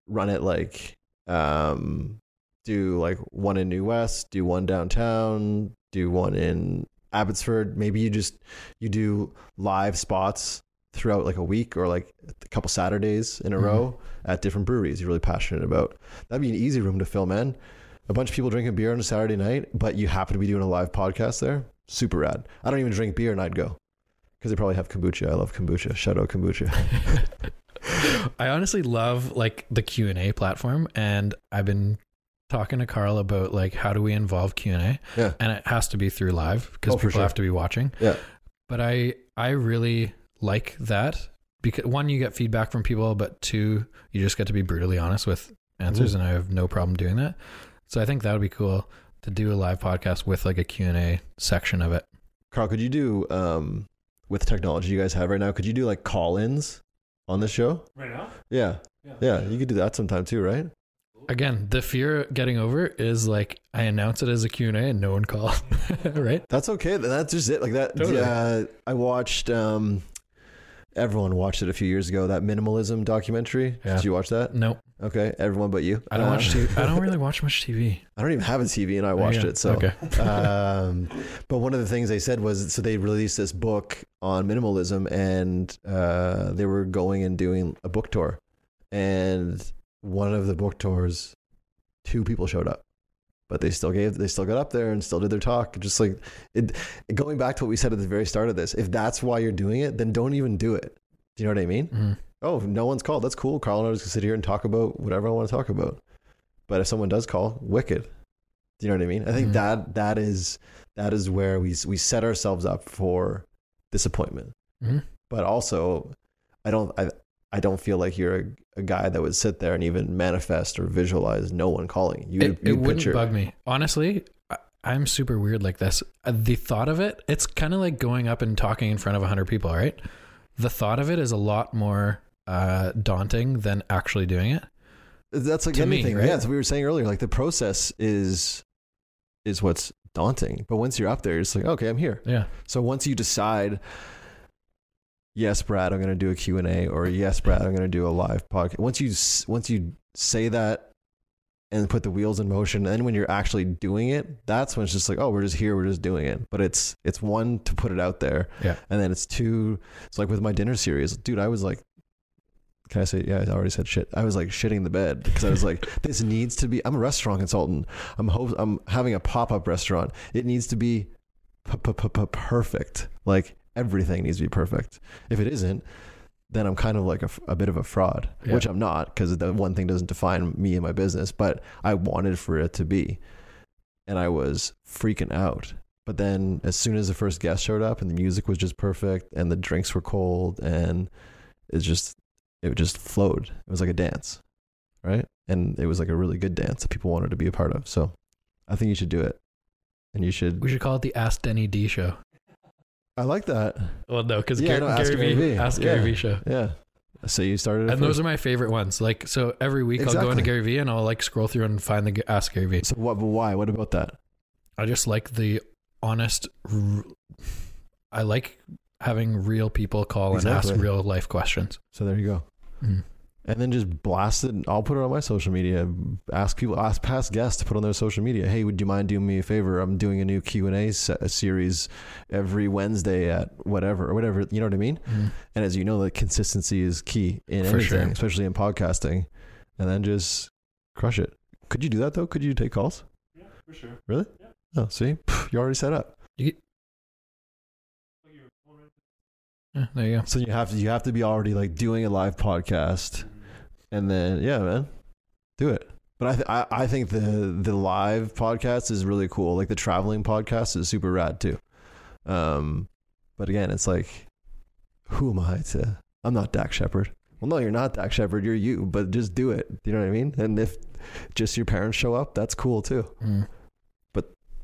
run it like, um, do like one in New West, do one downtown, do one in Abbotsford. Maybe you just you do live spots throughout like a week or like a couple Saturdays in a Mhm. row at different breweries you're really passionate about. That'd be an easy room to film in. A bunch of people drinking beer on a Saturday night, but you happen to be doing a live podcast there. Super rad. I don't even drink beer and I'd go because they probably have kombucha. I love kombucha. Shout out kombucha. I honestly love like the Q and A platform, and I've been talking to Carl about like how do we involve Q and A, Yeah. and it has to be through live because Oh, people sure. have to be watching. Yeah. But I I really like that because one you get feedback from people, but two you just get to be brutally honest with answers, Mhm. and I have no problem doing that. So I think that would be cool to do a live podcast with like a Q and A section of it. Carl, could you do um with the technology you guys have right now? Could you do like call-ins on the show? Right now? Yeah. Yeah. Yeah, you could do that sometime too, right? Again, the fear getting over is like I announce it as a Q and A and no one called, right? That's okay. then That's just it. Like that. Totally. Yeah, I watched. um Everyone watched it a few years ago. That minimalism documentary. Yeah. Did you watch that? No, Okay, everyone but you. I don't Uh, watch TV. I don't really watch much TV. I don't even have a TV, and I watched Yeah. it. So, okay, um, but one of the things they said was so they released this book on minimalism, and uh, they were going and doing a book tour, and one of the book tours, two people showed up, but they still gave they still got up there and still did their talk. Just like it, going back to what we said at the very start of this, if that's why you're doing it, then don't even do it. Do you know what I mean? Mhm. oh, no one's called. That's cool. Carl and I just can sit here and talk about whatever I want to talk about. But if someone does call, wicked. Do you know what I mean? I think Mhm. that that is that is where we we set ourselves up for disappointment. Mhm. But also, I don't I I don't feel like you're a, a guy that would sit there and even manifest or visualize no one calling. You it, it wouldn't picture bug me honestly. I, I'm super weird like this. Uh, The thought of it, it's kind of like going up and talking in front of hundred people, right? The thought of it is a lot more uh, daunting than actually doing it. That's like to me, anything, right? Yeah, as we were saying earlier, like the process is is what's daunting. But once you're up there, it's like, okay, I'm here. Yeah, So once you decide, yes, Brad, I'm going to do a Q&A or yes, Brad, I'm going to do a live podcast. Once you once you say that and put the wheels in motion, then when you're actually doing it, that's when it's just like, oh, we're just here, we're just doing it. But it's it's one to put it out there. Yeah. And then it's two, it's like with my dinner series, dude, I was like can I say? Yeah, I already said shit. I was like shitting the bed because I was like, this needs to be. I'm a restaurant consultant. I'm I'm having a pop up restaurant. It needs to be p- p- p- p- perfect. Like everything needs to be perfect. If it isn't, then I'm kind of like a bit of a fraud, Yeah. which I'm not because the one thing doesn't define me and my business. But I wanted for it to be, and I was freaking out. But then, as soon as the first guest showed up and the music was just perfect and the drinks were cold and it just it just flowed. It was like a dance, right? And it was like a really good dance that people wanted to be a part of. So I think you should do it, and you should. we should call it the Ask Denny D show. I like that. Well, no, because Yeah, Gary, no, Ask Gary, Gary Vee. Ask Yeah. Gary Vee show. Yeah. So you started. And those are my favorite ones. Like, so every week I'll go into Gary Vee and I'll like scroll through and find the Ask Gary Vee. So what? But why? What about that? I just like the honest. r- I like having real people call and ask real life questions. So there you go. Mhm. And then just blast it. I'll put it on my social media. Ask people, ask past guests to put on their social media. Hey, would you mind doing me a favor? I'm doing a new Q and A series every Wednesday at whatever or whatever. You know what I mean? Mhm. And as you know, the consistency is key in For anything, sure. especially in podcasting. And then just crush it. Could you do that though? Could you take calls? Yeah, for sure. Really? Yeah. Oh, see, you're already set up. Like your Yeah, there you go. So you have to you have to be already like doing a live podcast, there. And then yeah, man, do it. But I th- I, I think the the live podcast is really cool. Like the traveling podcast is super rad too. Um, but again, it's like, who am I to? I'm not Dax Shepard. Well, no, you're not Dax Shepard. You're you. But just do it. You know what I mean? And if just your parents show up, that's cool too. Mm.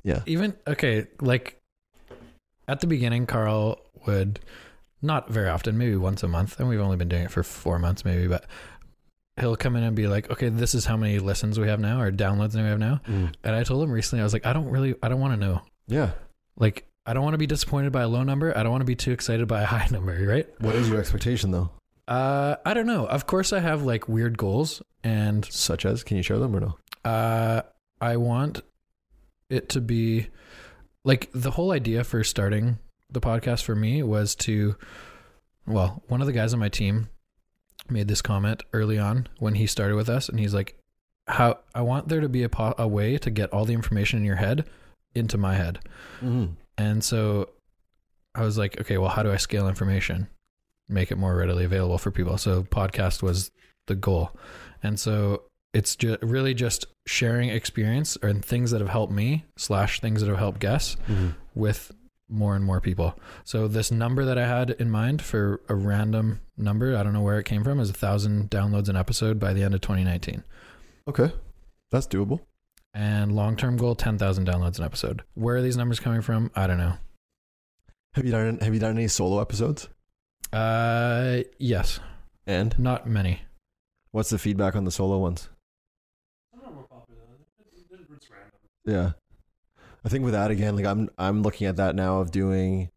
Yeah. Even okay, like at the beginning, Carl would not very often, maybe once a month, and we've only been doing it for four months, maybe, but he'll come in and be like, "Okay, this is how many listens we have now, or downloads we have now." And I told him recently, I was like, "I don't really, I don't want to know. Yeah. Like, I don't want to be disappointed by a low number. I don't want to be too excited by a high number, right?" What is your expectation though? Uh, I don't know. Of course, I have like weird goals, and Such as, can you share them or no? Uh, I want it to be like the whole idea for starting the podcast for me was to, well, one of the guys on my team made this comment early on when he started with us, and he's like, "How I want there to be a, po- a way to get all the information in your head into my head," Mm-hmm. and so I was like, "Okay, well, how do I scale information, make it more readily available for people?" So podcast was the goal, and so it's ju- really just sharing experience and things that have helped me slash things that have helped guests Mm-hmm. with more and more people. So this number that I had in mind for a random number, I don't know where it came from, is a thousand downloads an episode by the end of 2019. Okay, that's doable. And long term goal, 10,000 downloads an episode. Where are these numbers coming from? I don't know. Have you done Have you done any solo episodes? Uh, yes, And not many. what's the feedback on the solo ones? Some of them are popular. It's, it's, it's random. Yeah, I think with that again, like I'm I'm looking at that now of doing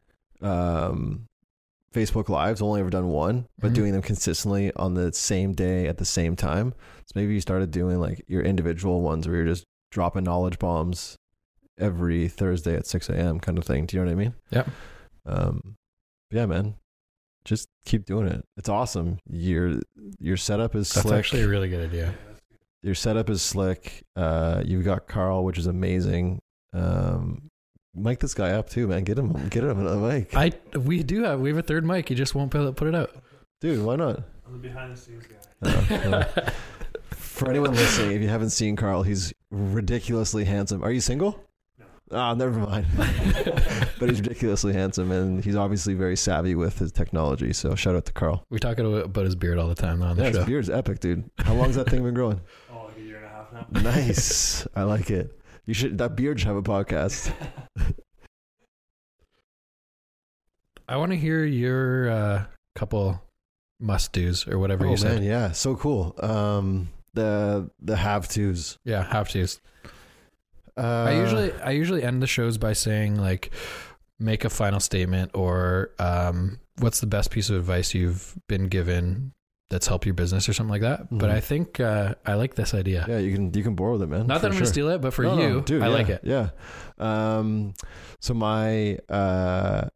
um, Facebook lives. I've Only ever done one, but Mhm. doing them consistently on the same day at the same time. So maybe you started doing like your individual ones where you're just dropping knowledge bombs every Thursday at six a.m. kind of thing. Do you know what I mean? Yeah. Um, yeah, man. Just keep doing it. It's awesome. Your your setup is That's slick actually a really good idea. your setup is slick. Uh, you've got Carl, which is amazing. Um, mic this guy up too, man. Get him, get him another mic, I we do have we have a third mic. He just won't put it- put it out. dude. Why not? I'm the behind the scenes guy. Uh, uh, for anyone listening, if you haven't seen Carl, he's ridiculously handsome. Are you single? No. Ah, never mind. but he's ridiculously handsome, and he's obviously very savvy with his technology. So shout out to Carl. we talk about his beard all the time on the Yeah, show. his beard's epic, dude. How long's that thing been growing? Oh, like a year and a half now. Nice. I like it. You should. That beard should have a podcast. I want to hear your uh, couple must dos or whatever oh you said. man, yeah, so cool. Um, the the have tos. Yeah, have tos. Uh, I usually I usually end the shows by saying like make a final statement or um, what's the best piece of advice you've been given that's help your business or something like that. But Mhm. I think uh, I like this idea. yeah, you can you can borrow them, man. Not that I'm sure. gonna steal it, but for No, no, you, dude, I yeah, like it. Yeah. Um, so my uh,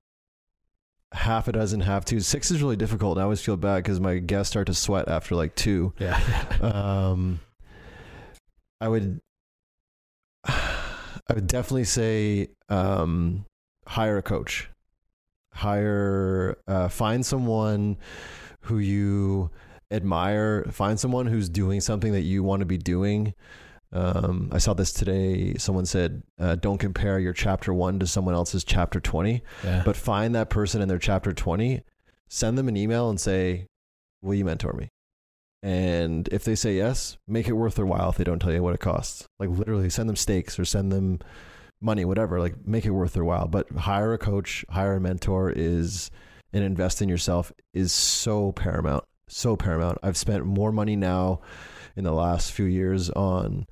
half a dozen have tos. Six is really difficult. I always feel bad because my guests start to sweat after like two. Yeah. um, I would, I would definitely say, um, hire a coach, hire, uh, find someone who you admire, find someone who's doing something that you want to be doing. Um, I saw this today. Someone said, uh, "Don't compare your chapter one to someone else's chapter 20, yeah. but find that person in their chapter 20, send them an email and say, Will you mentor me? And if they say yes, make it worth their while if they don't tell you what it costs. Like literally send them steaks or send them money, whatever. Like make it worth their while. But hire a coach, hire a mentor is and invest in yourself is so paramount. So paramount. I've spent more money now in the last few years on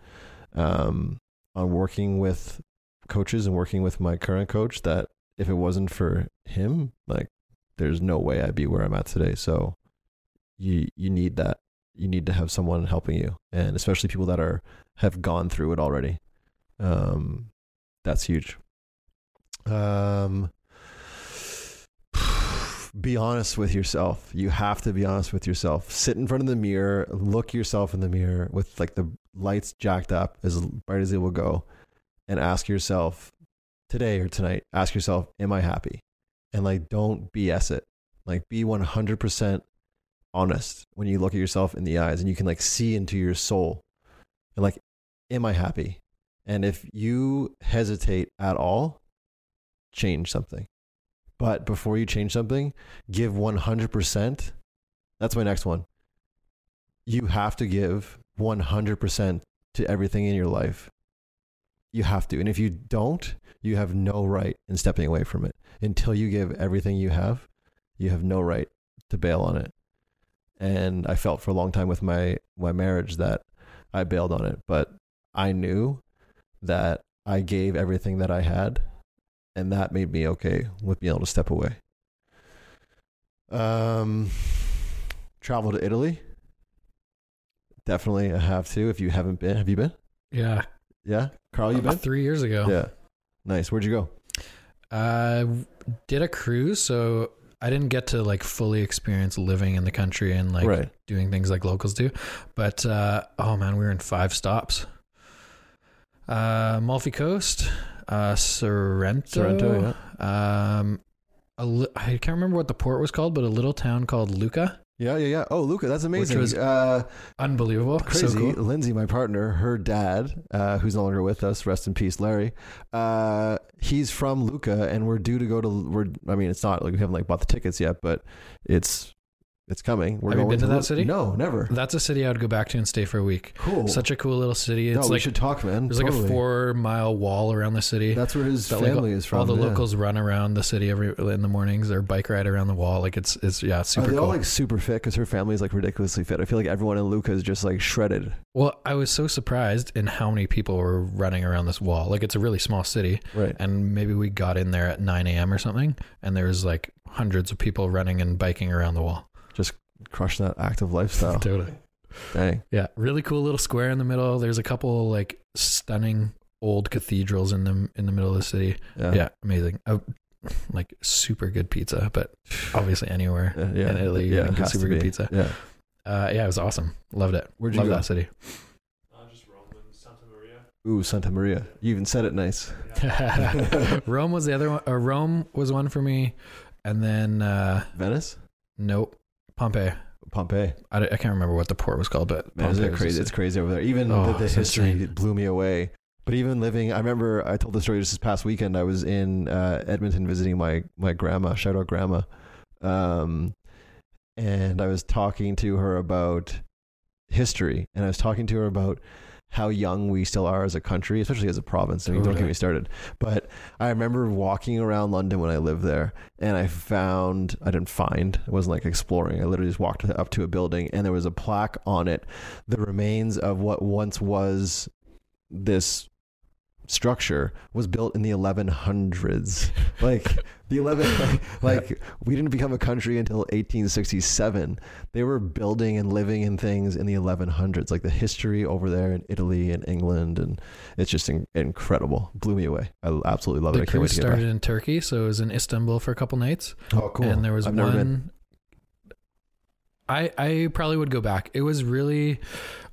um on working with coaches and working with my current coach that if it wasn't for him, like there's no way I'd be where I'm at today. So you you need that. You need to have someone helping you, and especially people that are have gone through it already. Um, that's huge. Um, be honest with yourself. You have to be honest with yourself. Sit in front of the mirror, look yourself in the mirror with like the lights jacked up as bright as it will go, and ask yourself today or tonight, ask yourself, Am I happy? And like, don't BS it. Like, be 100% honest when you look at yourself in the eyes and you can like see into your soul and like, Am I happy? And if you hesitate at all, change something. But before you change something, give 100%. That's my next one. You have to give 100% to everything in your life. You have to. And if you don't, you have no right in stepping away from it. Until you give everything you have, you have no right to bail on it. And I felt for a long time with my my marriage that I bailed on it, but I knew that I gave everything that I had and that made me okay with being able to step away. Um, travel to Italy. Definitely, I have to. If you haven't been, have you been? Yeah. Yeah, Carl, you About been? three years ago. Yeah, nice. Where'd you go? Uh, did a cruise, so I didn't get to like fully experience living in the country and like right. doing things like locals do. But uh, oh man, we were in five stops. Uh, Amalfi Coast, uh, Sorrento, Sorrento, um, a li- I can't remember what the port was called, but a little town called Lucca. Yeah, yeah, yeah. Oh, Lucca, that's amazing. was uh, Unbelievable, crazy. So cool. Lindsay, my partner, her dad, uh, who's no longer with us, rest in peace, Larry. Uh, he's from Lucca, and we're due to go to. We're. I mean, it's not like we haven't like bought the tickets yet, but it's it's coming. We're Have you been to that Lu- city? No, never. That's a city I would go back to and stay for a week. Cool. Such a cool little city. no, It's we like should talk, man. there's like a four mile wall around the city. That's where his that, like, family is from. all the yeah. locals run around the city every in the mornings or bike ride around the wall. Like it's it's yeah, it's Are super they cool. all like super fit? Because her family is like ridiculously fit. I feel like everyone in Lucca is just like shredded. well, I was so surprised in how many people were running around this wall. Like it's a really small city, Right. and maybe we got in there at 9 a.m. or something, and there was like hundreds of people running and biking around the wall. Just crush that active lifestyle. Totally. Dang. Yeah, really cool little square in the middle. There's a couple like stunning old cathedrals in the in the middle of the city. Yeah. Yeah, amazing. Oh, like super good pizza, but obviously anywhere Yeah. yeah. in Italy, you yeah, can get super good pizza. Yeah. Uh, yeah, it was awesome. Loved it. Where'd you Love go? that city. Uh, just Rome and Santa Maria. Ooh, Santa Maria. You even said it nice. Rome was the other one. Uh, Rome was one for me, and then uh, Venice, nope, Pompeii. Pompeii. I, I can't remember what the port was called, but Man, it crazy? It's crazy over there. Even Oh, the, the history insane. blew me away. But even living, I remember I told the story just this past weekend. I was in uh, Edmonton visiting my my grandma. Shout out grandma. Um, and I was talking to her about history, and I was talking to her about how young we still are as a country, especially as a province. I mean, don't get me started. But I remember walking around London when I lived there, and I found I didn't find. It wasn't like exploring. I literally just walked up to a building, and there was a plaque on it, the remains of what once was this structure was built in the 1100s like the 11 like, like we didn't become a country until 1867 they were building and living in things in the 1100s like the history over there in italy and england and it's just in- incredible. Blew me away. I absolutely love it. The i can't wait cruise started in Turkey, so it was in Istanbul for a couple nights, oh cool. And there was I've one. I I probably would go back. It was really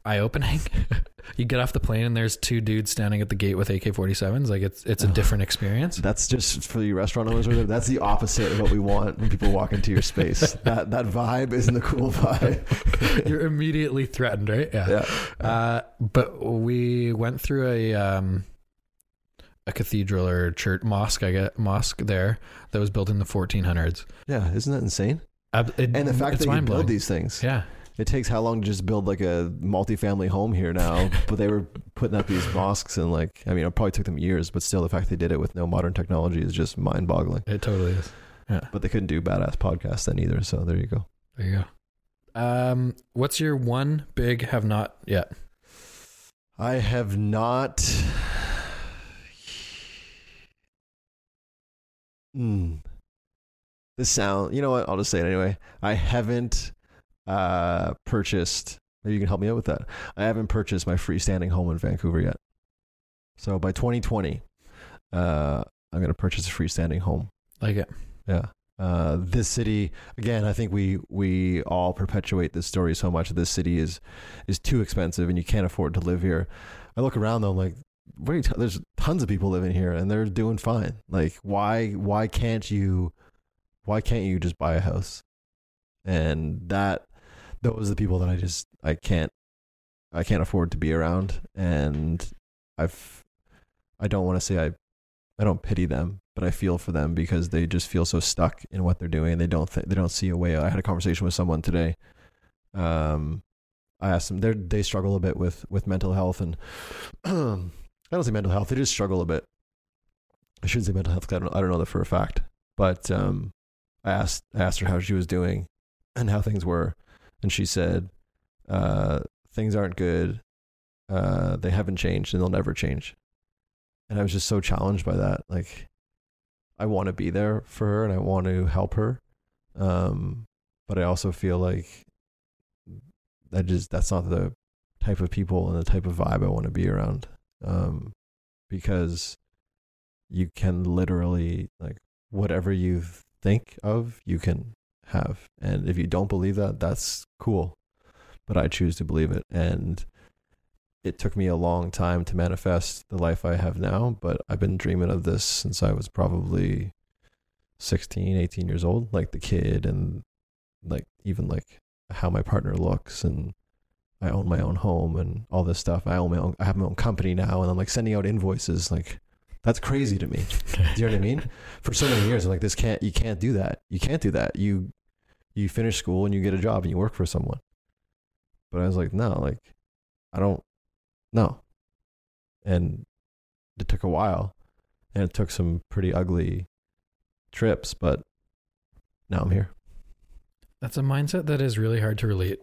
eye opening. you get off the plane and there's two dudes standing at the gate with AK 47s. Like it's it's a different experience. that's just for the restaurant owners there. That's the opposite of what we want when people walk into your space. that that vibe isn't the cool vibe. You're immediately threatened, right? Yeah. yeah. Uh, but we went through a um, a cathedral or church mosque, I get mosque there that was built in the 1400s. Yeah, isn't that insane? Ab- it- And the fact that you build these things. Yeah, It takes how long to just build like a multi-family home here now? but they were putting up these mosques and like, I mean, it probably took them years, but still, the fact they did it with no modern technology is just mind-boggling. it totally is. Yeah. But they couldn't do badass podcasts then either. So there you go. There you go. Um, what's your one big have not yet? I have not. Hmm. This sound. You know what? I'll just say it anyway. I haven't uh, purchased. Maybe you can help me out with that. I haven't purchased my freestanding home in Vancouver yet. So by 2020, uh, I'm going to purchase a freestanding home. Like it. Yeah. Uh, this city again. I think we we all perpetuate this story so much. This city is is too expensive, and you can't afford to live here. I look around though, I'm like, what are you t- there's tons of people living here, and they're doing fine. Like, why why can't you why can't you just buy a house? And that those are the people that I just I can't I can't afford to be around, and I've I don't want to say I I don't pity them, but I feel for them because they just feel so stuck in what they're doing. They don't th- they don't see a way. I had a conversation with someone today. Um, I asked them they they struggle a bit with with mental health and I don't say mental health. They just struggle a bit. I shouldn't say mental health. I don't I don't know that for a fact. But um, I asked I asked her how she was doing and how things were, and she said uh, things aren't good. Uh, they haven't changed and they'll never change and I was just so challenged by that. Like, I want to be there for her and I want to help her, um, but I also feel like that just that's not the type of people and the type of vibe I want to be around, um, because you can literally like whatever you think of, you can have, and if you don't believe that, that's cool, but I choose to believe it, and it took me a long time to manifest the life I have now, but I've been dreaming of this since I was probably 16, 18 years old, like the kid and like even like how my partner looks and I own my own home and all this stuff. I own my own I have my own company now and I'm like sending out invoices like that's crazy to me. Do you know what I mean? For so many years I'm like this can't you can't do that. You can't do that. You you finish school and you get a job and you work for someone. But I was like, no, like I don't no. And it took a while and it took some pretty ugly trips, but now I'm here. That's a mindset that is really hard to relate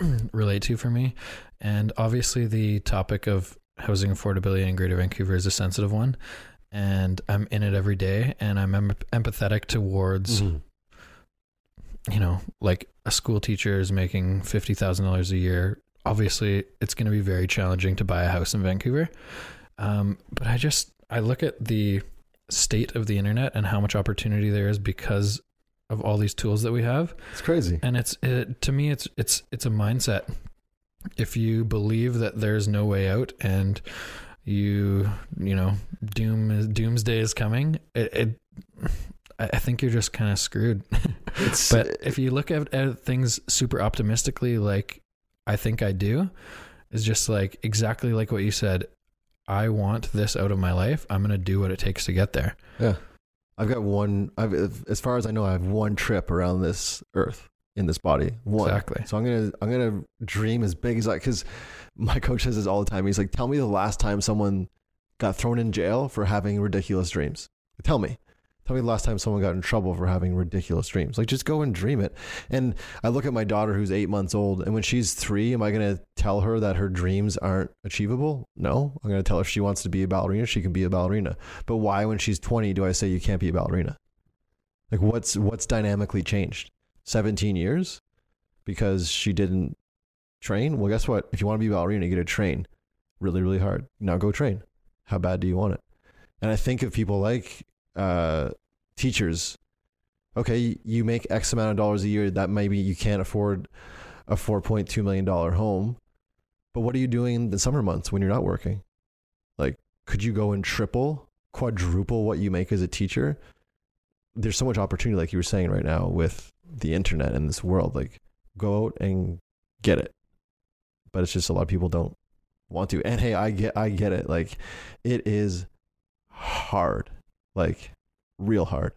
relate to for me. And obviously the topic of housing affordability in Greater Vancouver is a sensitive one. And I'm in it every day and I'm em- empathetic towards mm-hmm. You know, like a school teacher is making fifty thousand dollars a year. Obviously, it's going to be very challenging to buy a house in Vancouver. Um, but I just I look at the state of the internet and how much opportunity there is because of all these tools that we have, It's crazy. and it's it, to me it's it's it's a mindset. If you believe that there's no way out and you you know doom is doomsday is coming, it, it I think you're just kind of screwed. But if you look at, at things super optimistically, like I think I do, is just like exactly like what you said. I want this out of my life. I'm gonna do what it takes to get there. yeah. I've got one I've as far as I know I have one trip around this earth in this body. One. Exactly. So I'm going to I'm going to dream as big as I cuz my coach says this all the time. He's like, "Tell me the last time someone got thrown in jail for having ridiculous dreams." Tell me. Tell me the last time someone got in trouble for having ridiculous dreams. Like, just go and dream it. And I look at my daughter who's eight months old, and when she's three, am I going to tell her that her dreams aren't achievable? No. I'm going to tell her if she wants to be a ballerina, she can be a ballerina. But why, when she's 20, do I say you can't be a ballerina? Like, what's what's dynamically changed? 17 years because she didn't train? Well, guess what? If you want to be a ballerina, you got to train really, really hard. Now go train. How bad do you want it? And I think of people like uh, teachers. Okay, you make X amount of dollars a year. That maybe you can't afford a four point two million dollar home. But what are you doing in the summer months when you're not working? Like, could you go and triple, quadruple what you make as a teacher? There's so much opportunity, like you were saying right now, with the internet and this world. Like, go out and get it. But it's just a lot of people don't want to. And hey, I get, I get it. Like, it is hard like real hard.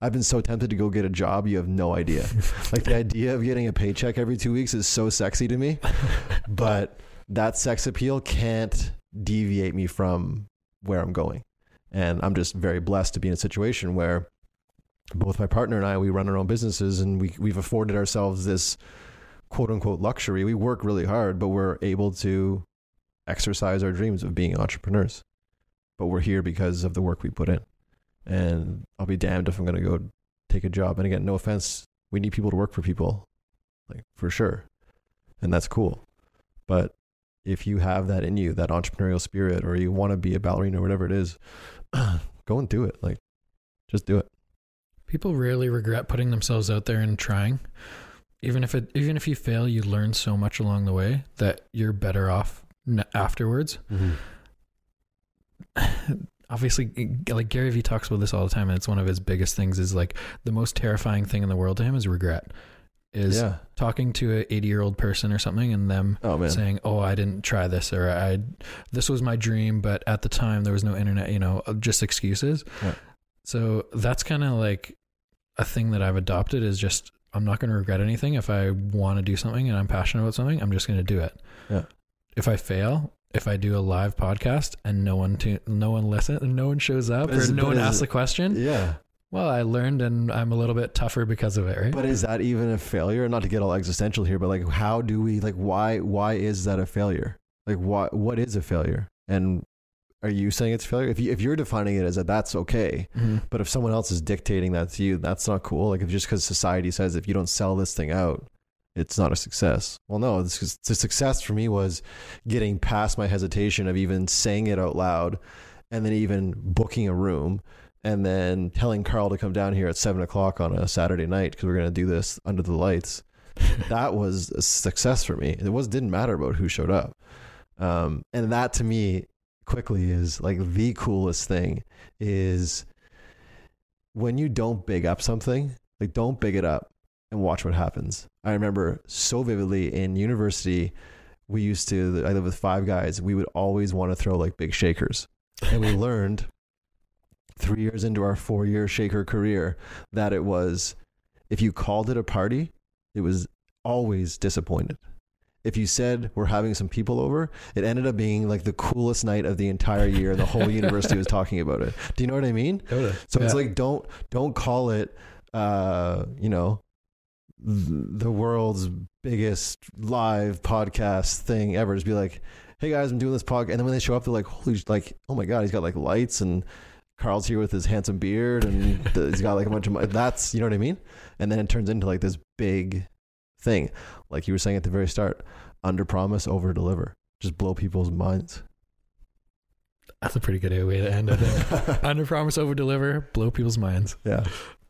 I've been so tempted to go get a job, you have no idea. like the idea of getting a paycheck every 2 weeks is so sexy to me, but that sex appeal can't deviate me from where I'm going. And I'm just very blessed to be in a situation where both my partner and I we run our own businesses and we we've afforded ourselves this quote unquote luxury. We work really hard, but we're able to exercise our dreams of being entrepreneurs. But we're here because of the work we put in and I'll be damned if I'm going to go take a job. And again, no offense, we need people to work for people. like for sure, and that's cool. But if you have that in you, that entrepreneurial spirit, or you want to be a ballerina or whatever it is, go and do it. Like, just do it. People rarely regret putting themselves out there and trying. Even if it, even if you fail, you learn so much along the way that you're better off n- afterwards. Mm-hmm. Obviously, like Gary Vee talks about this all the time, and it's one of his biggest things. Is like the most terrifying thing in the world to him is regret. Is Yeah. talking to an 80 year old person or something, and them Oh saying, "Oh, I didn't try this," or "I this was my dream, but at the time there was no internet." You know, uh, just excuses. Yeah. So that's kind of like a thing that I've adopted is just I'm not going to regret anything. If I want to do something and I'm passionate about something, I'm just going to do it. Yeah. If I fail, if I do a live podcast and no one to, no one listen, no one shows up, is- or no one asks a question, Yeah. well, I learned and I'm a little bit tougher because of it, right? But is that even a failure? Not to get all existential here, but like, how do we like? Why? Why is that a failure? Like, what? What is a failure? And are you saying it's failure? If you if you're defining it as that, that's okay. Mhm. But if someone else is dictating that to you, that's not cool. Like, if just because society says if you don't sell this thing out, it's not a success. Well, no, the success for me was getting past my hesitation of even saying it out loud, and then even booking a room, and then telling Carl to come down here at seven o'clock on a Saturday night because we're gonna do this under the lights. that was a success for me. It was didn't matter about who showed up, um, and that to me quickly is like the coolest thing is when you don't big up something, like don't big it up and watch what happens. I remember so vividly in university, we used to, I lived with five guys, we would always want to throw like big shakers. And we learned three years into our four year shaker career that it was, if you called it a party, it was always disappointed. If you said we're having some people over, it ended up being like the coolest night of the entire year, and the whole university was talking about it. Do you know what I mean? Totally. So it's like don't don't call it uh, you know the world's biggest live podcast thing ever. Just be like, hey guys, I'm doing this podcast, and then when they show up, they're like, holy, like, oh my god, he's got like lights, and Carl's here with his handsome beard, and th- he's got like a bunch of. That's you know what I mean. And then it turns into like this big thing, like you were saying at the very start, under promise, over deliver. Just blow people's minds. That's a pretty good way to end. I think. Under promise, over deliver, blow people's minds. yeah,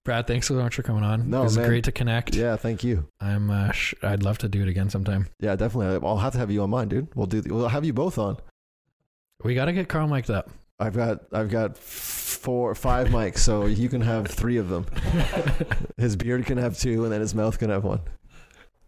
Brad, thanks so much for coming on. No, it was man. great to connect. yeah. Thank you. I'm. Uh, sh- I'd love to do it again sometime. Yeah, definitely. I'll have to have you on mine, dude. We'll do. We'll have you both on. We got to get Carl mic'd up. I've got I've got four five mics, so you can have three of them. His beard can have two, and then his mouth can have one.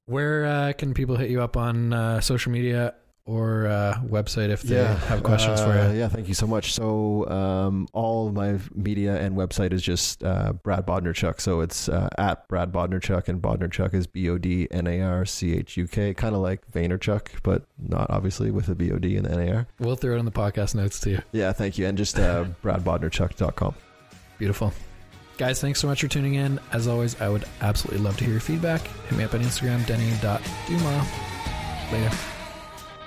Where uh, can people hit you up on uh, social media or uh, website if they have questions for uh, you? Yeah, thank you so much. So um, all my media and website is just uh, Brad Bodnarchuk. So it's uh, at Brad Bodnarchuk, and Bodnarchuk is B O D N A R C H U K, kind of like Vaynerchuk, but not obviously with a B O D and N A R. We'll throw it in the podcast notes too. Yeah, thank you, and just uh, BradBodnarchuk.com. Beautiful. Guys, thanks so much for tuning in. As always, I would absolutely love to hear your feedback. Hit me up on Instagram, denny.dumas. Later.